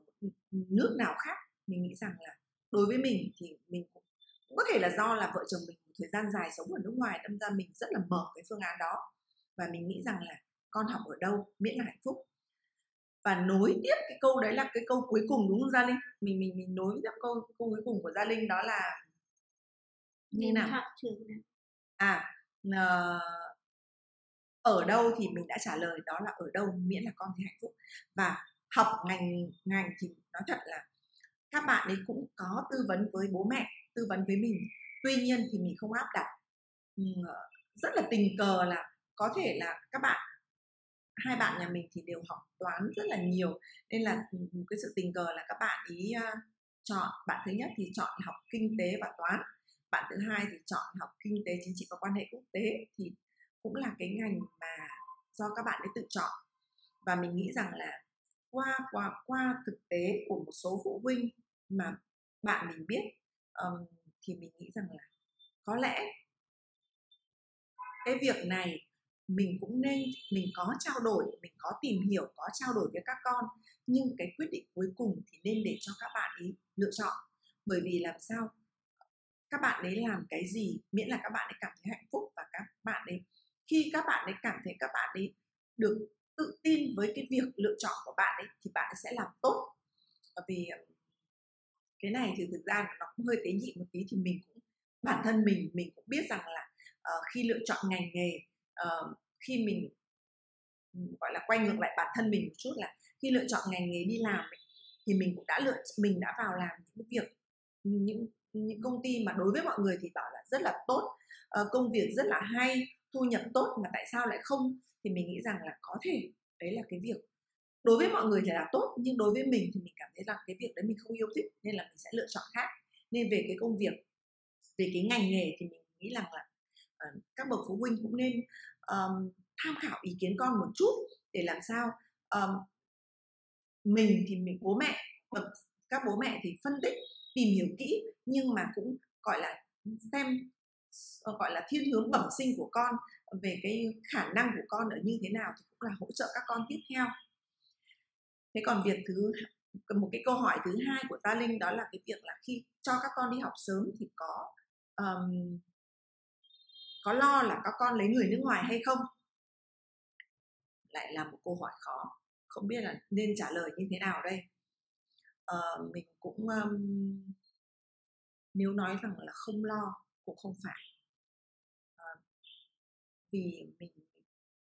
nước nào khác. Mình nghĩ rằng là đối với mình thì mình cũng, cũng có thể là do là vợ chồng mình một thời gian dài sống ở nước ngoài đâm ra mình rất là mở cái phương án đó. Và mình nghĩ rằng là con học ở đâu miễn là hạnh phúc. Và nối tiếp cái câu đấy là cái câu cuối cùng đúng không gia linh? Mình mình mình nối tiếp câu câu cuối cùng của gia linh đó là như nào? à uh, ở đâu thì mình đã trả lời, đó là ở đâu miễn là con thấy hạnh phúc. Và học ngành ngành thì nói thật là các bạn ấy cũng có tư vấn với bố mẹ, tư vấn với mình. Tuy nhiên thì mình không áp đặt. Ờ, rất là tình cờ là có thể là các bạn, hai bạn nhà mình thì đều học toán rất là nhiều. Nên là ừ, một cái sự tình cờ là các bạn ý chọn, bạn thứ nhất thì chọn học kinh tế và toán. Bạn thứ hai thì chọn học kinh tế, chính trị và quan hệ quốc tế. Thì cũng là cái ngành mà do các bạn ấy tự chọn. Và mình nghĩ rằng là qua qua qua thực tế của một số phụ huynh mà bạn mình biết um, thì mình nghĩ rằng là có lẽ cái việc này mình cũng nên mình có trao đổi mình có tìm hiểu có trao đổi với các con. Nhưng cái quyết định cuối cùng thì nên để cho các bạn ấy lựa chọn. Bởi vì làm sao các bạn ấy làm cái gì miễn là các bạn ấy cảm thấy hạnh phúc và các bạn ấy khi các bạn ấy cảm thấy các bạn ấy được tự tin với cái việc lựa chọn của bạn ấy thì bạn ấy sẽ làm tốt. Bởi vì ờ, cái này thì thực ra nó cũng hơi tế nhị một tí thì mình cũng bản thân mình mình cũng biết rằng là uh, khi lựa chọn ngành nghề uh, khi mình ừ, gọi là quay ngược lại bản thân mình một chút là khi lựa chọn ngành nghề đi làm thì mình cũng đã lựa mình đã vào làm những việc những những công ty mà đối với mọi người thì bảo là rất là tốt uh, công việc rất là hay thu nhập tốt mà tại sao lại không? Thì mình nghĩ rằng là có thể đấy là cái việc đối với mọi người thì là tốt nhưng đối với mình thì mình cảm thấy rằng cái việc đấy mình không yêu thích nên là mình sẽ lựa chọn khác. Nên về cái công việc về cái ngành nghề thì mình nghĩ rằng là uh, các bậc phụ huynh cũng nên um, tham khảo ý kiến con một chút để làm sao um, mình thì mình bố mẹ các bố mẹ thì phân tích tìm hiểu kỹ nhưng mà cũng gọi là xem Ờ, gọi là thiên hướng bẩm sinh của con ờ, về cái khả năng của con ở như thế nào thì cũng là hỗ trợ các con tiếp theo. Thế còn việc thứ một cái câu hỏi thứ hai của gia linh đó là cái việc là khi cho các con đi học sớm thì có um, có lo là các con lấy người nước ngoài hay không? Lại là một câu hỏi khó không biết là nên trả lời như thế nào đây. Uh, mình cũng um, nếu nói rằng là không lo cũng không phải. À, vì mình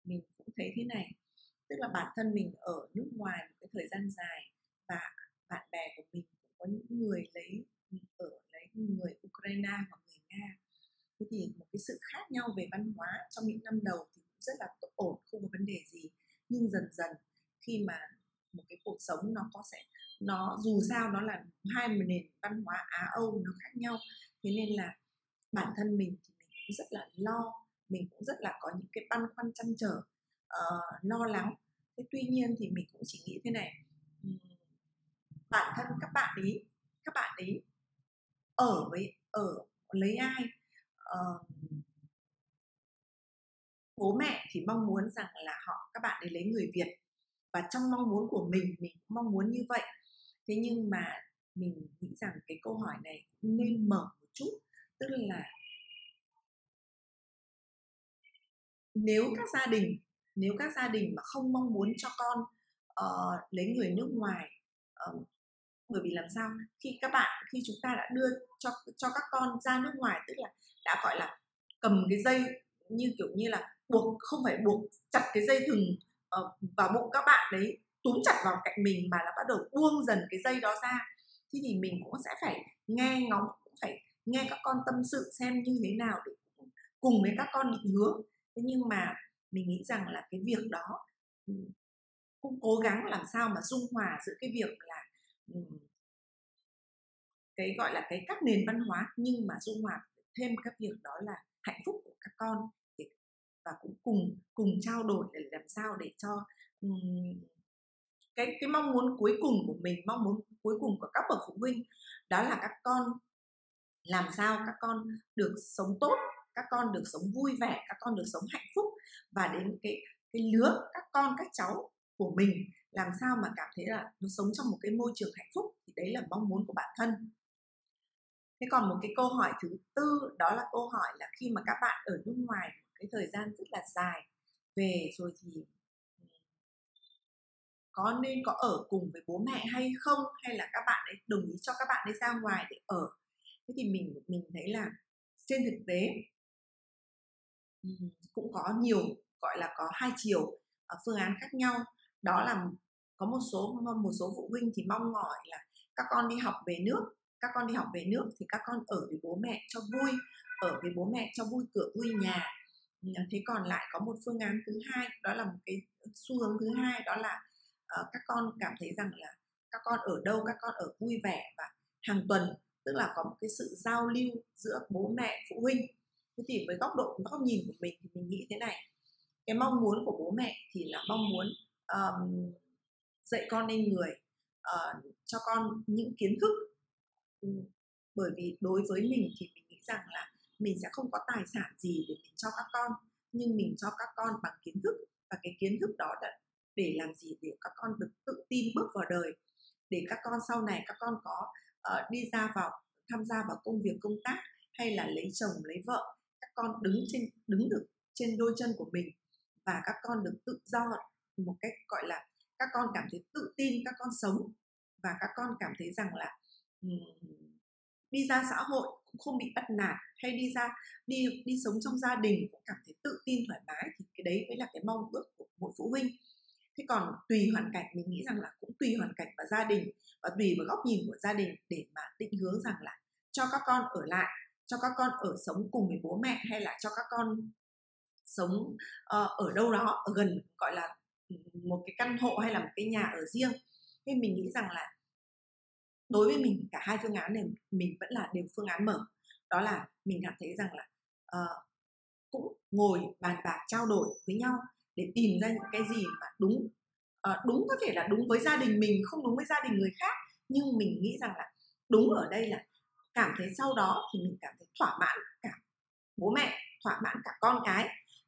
mình cũng thấy thế này. Tức là bản thân mình ở nước ngoài một cái thời gian dài và bạn bè của mình cũng có những người lấy ở lấy người Ukraine hoặc người Nga. Thế thì một cái sự khác nhau về văn hóa trong những năm đầu thì cũng rất là ổn không có vấn đề gì. Nhưng dần dần khi mà một cái cuộc sống nó có sẽ nó dù sao nó là hai nền văn hóa Á Âu nó khác nhau. Thế nên là bản thân mình thì mình cũng rất là lo mình cũng rất là có những cái băn khoăn chăn trở uh, lo lắng. Thế tuy nhiên thì mình cũng chỉ nghĩ thế này bản thân các bạn ấy các bạn ấy ở với ở lấy ai? Uh, bố mẹ thì mong muốn rằng là họ các bạn ấy lấy người Việt và trong mong muốn của mình mình cũng mong muốn như vậy. Thế nhưng mà mình nghĩ rằng cái câu hỏi này cũng nên mở một chút tức là nếu các gia đình nếu các gia đình mà không mong muốn cho con uh, lấy người nước ngoài uh, bởi vì làm sao? Khi các bạn khi chúng ta đã đưa cho cho các con ra nước ngoài tức là đã gọi là cầm cái dây như kiểu như là buộc không phải buộc chặt cái dây thừng uh, vào bụng các bạn đấy túm chặt vào cạnh mình mà là bắt đầu buông dần cái dây đó ra. Thì thì mình cũng sẽ phải nghe ngóng cũng phải nghe các con tâm sự xem như thế nào để cùng với các con định hướng. Thế nhưng mà mình nghĩ rằng là cái việc đó ừ, cũng cố gắng làm sao mà dung hòa giữa cái việc là ừ, cái gọi là cái các nền văn hóa nhưng mà dung hòa thêm các việc đó là hạnh phúc của các con và cũng cùng cùng trao đổi để làm sao để cho ừ, cái cái mong muốn cuối cùng của mình, mong muốn cuối cùng của các bậc phụ huynh đó là các con làm sao các con được sống tốt, các con được sống vui vẻ, các con được sống hạnh phúc. Và đến cái cái lứa các con, các cháu của mình, làm sao mà cảm thấy là nó sống trong một cái môi trường hạnh phúc, thì đấy là mong muốn của bản thân. Thế còn một cái câu hỏi thứ tư, đó là câu hỏi là khi mà các bạn ở nước ngoài một cái thời gian rất là dài về rồi thì ừ, có nên có ở cùng với bố mẹ hay không? Hay là các bạn ấy đồng ý cho các bạn ấy ra ngoài để ở? Thế thì mình mình thấy là trên thực tế cũng có nhiều gọi là có hai chiều ờ, phương án khác nhau. Đó là có một số một số phụ huynh thì mong mỏi là các con đi học về nước các con đi học về nước thì các con ở với bố mẹ cho vui ở với bố mẹ cho vui cửa vui nhà. Thế còn lại có một phương án thứ hai đó là một cái xu hướng thứ hai đó là uh, các con cảm thấy rằng là các con ở đâu các con ở vui vẻ và hàng tuần tức là có một cái sự giao lưu giữa bố mẹ phụ huynh. Thế thì với góc độ góc nhìn của mình thì mình nghĩ thế này. Cái mong muốn của bố mẹ thì là mong muốn um, dạy con nên người uh, cho con những kiến thức. Ừ, bởi vì đối với mình thì mình nghĩ rằng là mình sẽ không có tài sản gì để mình cho các con nhưng mình cho các con bằng kiến thức và cái kiến thức đó đã để làm gì để các con được tự tin bước vào đời. Để các con sau này các con có uh, đi ra vào tham gia vào công việc công tác hay là lấy chồng lấy vợ các con đứng trên đứng được trên đôi chân của mình và các con được tự do một cách gọi là các con cảm thấy tự tin các con sống và các con cảm thấy rằng là um, đi ra xã hội cũng không bị bắt nạt hay đi ra đi đi sống trong gia đình cũng cảm thấy tự tin thoải mái thì cái đấy mới là cái mong ước của mỗi phụ huynh thế còn tùy hoàn cảnh mình nghĩ rằng là cũng tùy hoàn cảnh và gia đình và tùy vào góc nhìn của gia đình để mà định hướng rằng là cho các con ở lại cho các con ở sống cùng với bố mẹ hay là cho các con sống uh, ở đâu đó ở gần gọi là một cái căn hộ hay là một cái nhà ở riêng. Nên mình nghĩ rằng là đối với mình cả hai phương án này mình vẫn là đều phương án mở. Đó là mình cảm thấy rằng là uh, cũng ngồi bàn bạc trao đổi với nhau để tìm ra những cái gì mà đúng. À, đúng có thể là đúng với gia đình mình không đúng với gia đình người khác nhưng mình nghĩ rằng là đúng ở đây là cảm thấy sau đó thì mình cảm thấy thỏa mãn cả bố mẹ thỏa mãn cả con cái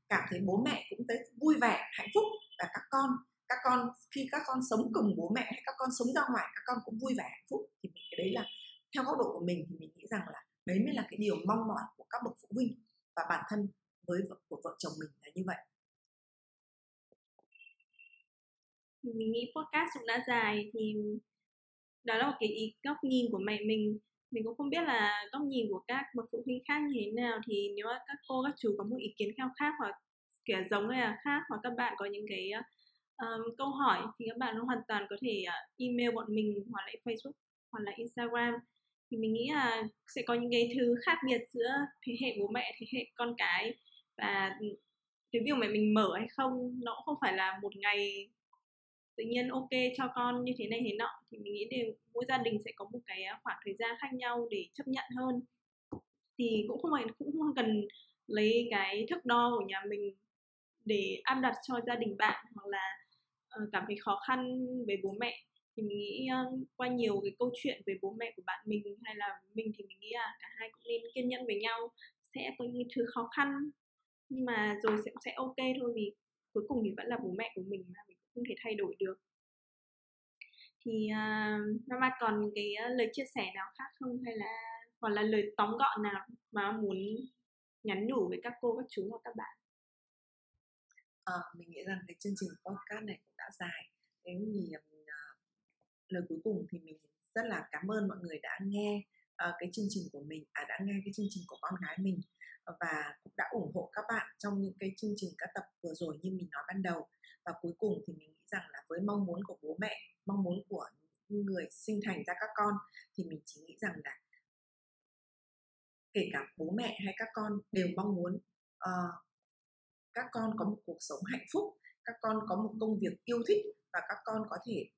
cảm thấy bố mẹ cũng thấy vui vẻ hạnh phúc và các con các con khi các con sống cùng bố mẹ hay các con sống ra ngoài các con cũng vui vẻ hạnh phúc thì mình cái đấy là theo góc độ của mình thì mình nghĩ rằng là đấy mới là cái điều mong mỏi của các bậc phụ huynh và bản thân với vợ của vợ chồng mình là như vậy. Mình nghĩ podcast cũng đã dài thì đó là một cái ý góc nhìn của mẹ mình. Mình cũng không biết là góc nhìn của các bậc phụ huynh khác như thế nào. Thì nếu các cô các chú có một ý kiến khác khác hoặc kiểu giống hay là khác hoặc các bạn có những cái ờ, um, câu hỏi thì các bạn hoàn toàn có thể uh, email bọn mình hoặc là Facebook hoặc là Instagram. Thì mình nghĩ là sẽ có những cái thứ khác biệt giữa thế hệ bố mẹ thế hệ con cái và ừ, cái việc mà mình mở hay không nó cũng không phải là một ngày tự nhiên ok cho con như thế này thế nọ, thì mình nghĩ đều mỗi gia đình sẽ có một cái à, khoảng thời gian khác nhau để chấp nhận hơn. Thì cũng không phải, cũng không cần lấy cái thước đo của nhà mình để áp đặt cho gia đình bạn hoặc là ờ, cảm thấy khó khăn về bố mẹ. Thì mình nghĩ ờ, qua nhiều cái câu chuyện về bố mẹ của bạn mình hay là mình thì mình nghĩ là cả hai cũng nên kiên nhẫn với nhau, sẽ có những thứ khó khăn. Nhưng mà rồi sẽ sẽ ok thôi vì cuối cùng thì vẫn là bố mẹ của mình mà mình không thể thay đổi được. Thì à, uh, Mama còn cái uh, lời chia sẻ nào khác không? Hay là hoặc là lời tóm gọn nào mà muốn nhắn nhủ với các cô các chú hoặc các bạn? À, mình nghĩ rằng cái chương trình podcast này cũng đã dài. Thế thì uh, lời cuối cùng thì mình rất là cảm ơn mọi người đã nghe uh, cái chương trình của mình à đã nghe cái chương trình của con gái mình ờ, và cũng đã ủng hộ các bạn trong những cái chương trình các tập vừa rồi như mình nói ban đầu. Và cuối cùng thì mình nghĩ rằng là với mong muốn của bố mẹ mong muốn của những người sinh thành ra các con thì mình chỉ nghĩ rằng là kể cả bố mẹ hay các con đều mong muốn uh, các con có một cuộc sống hạnh phúc các con có một công việc yêu thích và các con có thể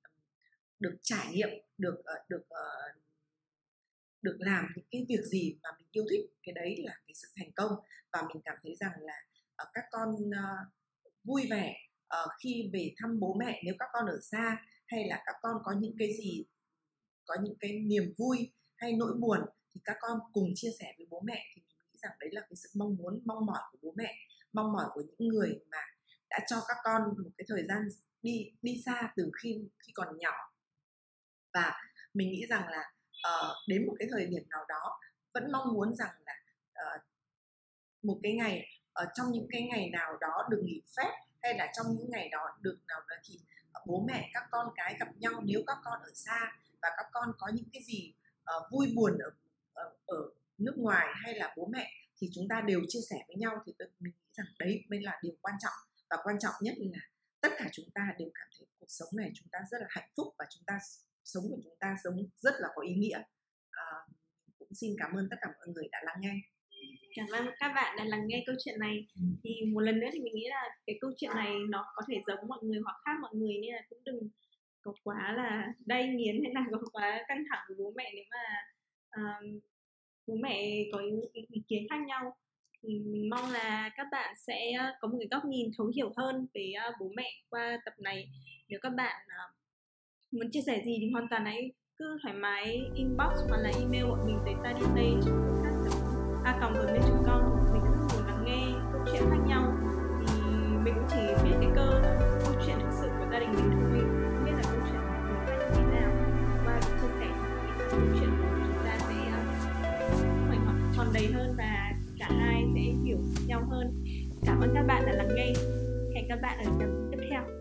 được trải nghiệm được uh, được uh, được làm những cái việc gì mà mình yêu thích cái đấy là cái sự thành công. Và mình cảm thấy rằng là uh, các con uh, vui vẻ uh, khi về thăm bố mẹ nếu các con ở xa hay là các con có những cái gì có những cái niềm vui hay nỗi buồn thì các con cùng chia sẻ với bố mẹ thì mình nghĩ rằng đấy là cái sự mong muốn mong mỏi của bố mẹ mong mỏi của những người mà đã cho các con một cái thời gian đi đi xa từ khi khi còn nhỏ. Và mình nghĩ rằng là uh, đến một cái thời điểm nào đó vẫn mong muốn rằng là uh, một cái ngày ở uh, trong những cái ngày nào đó được nghỉ phép hay là trong những ngày đó được nào đó thì uh, bố mẹ các con cái gặp nhau nếu các con ở xa và các con có những cái gì uh, vui buồn ở, ở ở nước ngoài hay là bố mẹ thì chúng ta đều chia sẻ với nhau thì tôi mình nghĩ rằng đấy mới là điều quan trọng. Và quan trọng nhất là tất cả chúng ta đều cảm thấy cuộc sống này chúng ta rất là hạnh phúc và chúng ta sống của chúng ta sống rất là có ý nghĩa. À, cũng xin cảm ơn tất cả mọi người đã lắng nghe. Cảm ơn các bạn đã lắng nghe câu chuyện này. Ừ. thì một lần nữa thì mình nghĩ là cái câu chuyện này nó có thể giống mọi người hoặc khác mọi người nên là cũng đừng có quá là đay nghiến hay là [LAUGHS] có quá căng thẳng với bố mẹ nếu mà uh, bố mẹ có ý, ý kiến khác nhau. Thì mình mong là các bạn sẽ có một cái góc nhìn thấu hiểu hơn về uh, bố mẹ qua tập này. Nếu các bạn uh, muốn chia sẻ gì thì hoàn toàn hãy cứ thoải mái inbox hoặc là email bọn mình tới ta đi tây a còng gmail.com mình rất muốn lắng nghe câu chuyện khác nhau. Thì mình cũng chỉ biết cái cơ câu chuyện thực sự của gia đình mình thôi không biết là câu chuyện của mình khác như thế nào. Qua chia sẻ thì câu chuyện của chúng ta sẽ ờ, phải tròn đầy hơn và cả hai sẽ hiểu nhau hơn. Cảm ơn các bạn đã lắng nghe. Hẹn các bạn ở tập tiếp theo.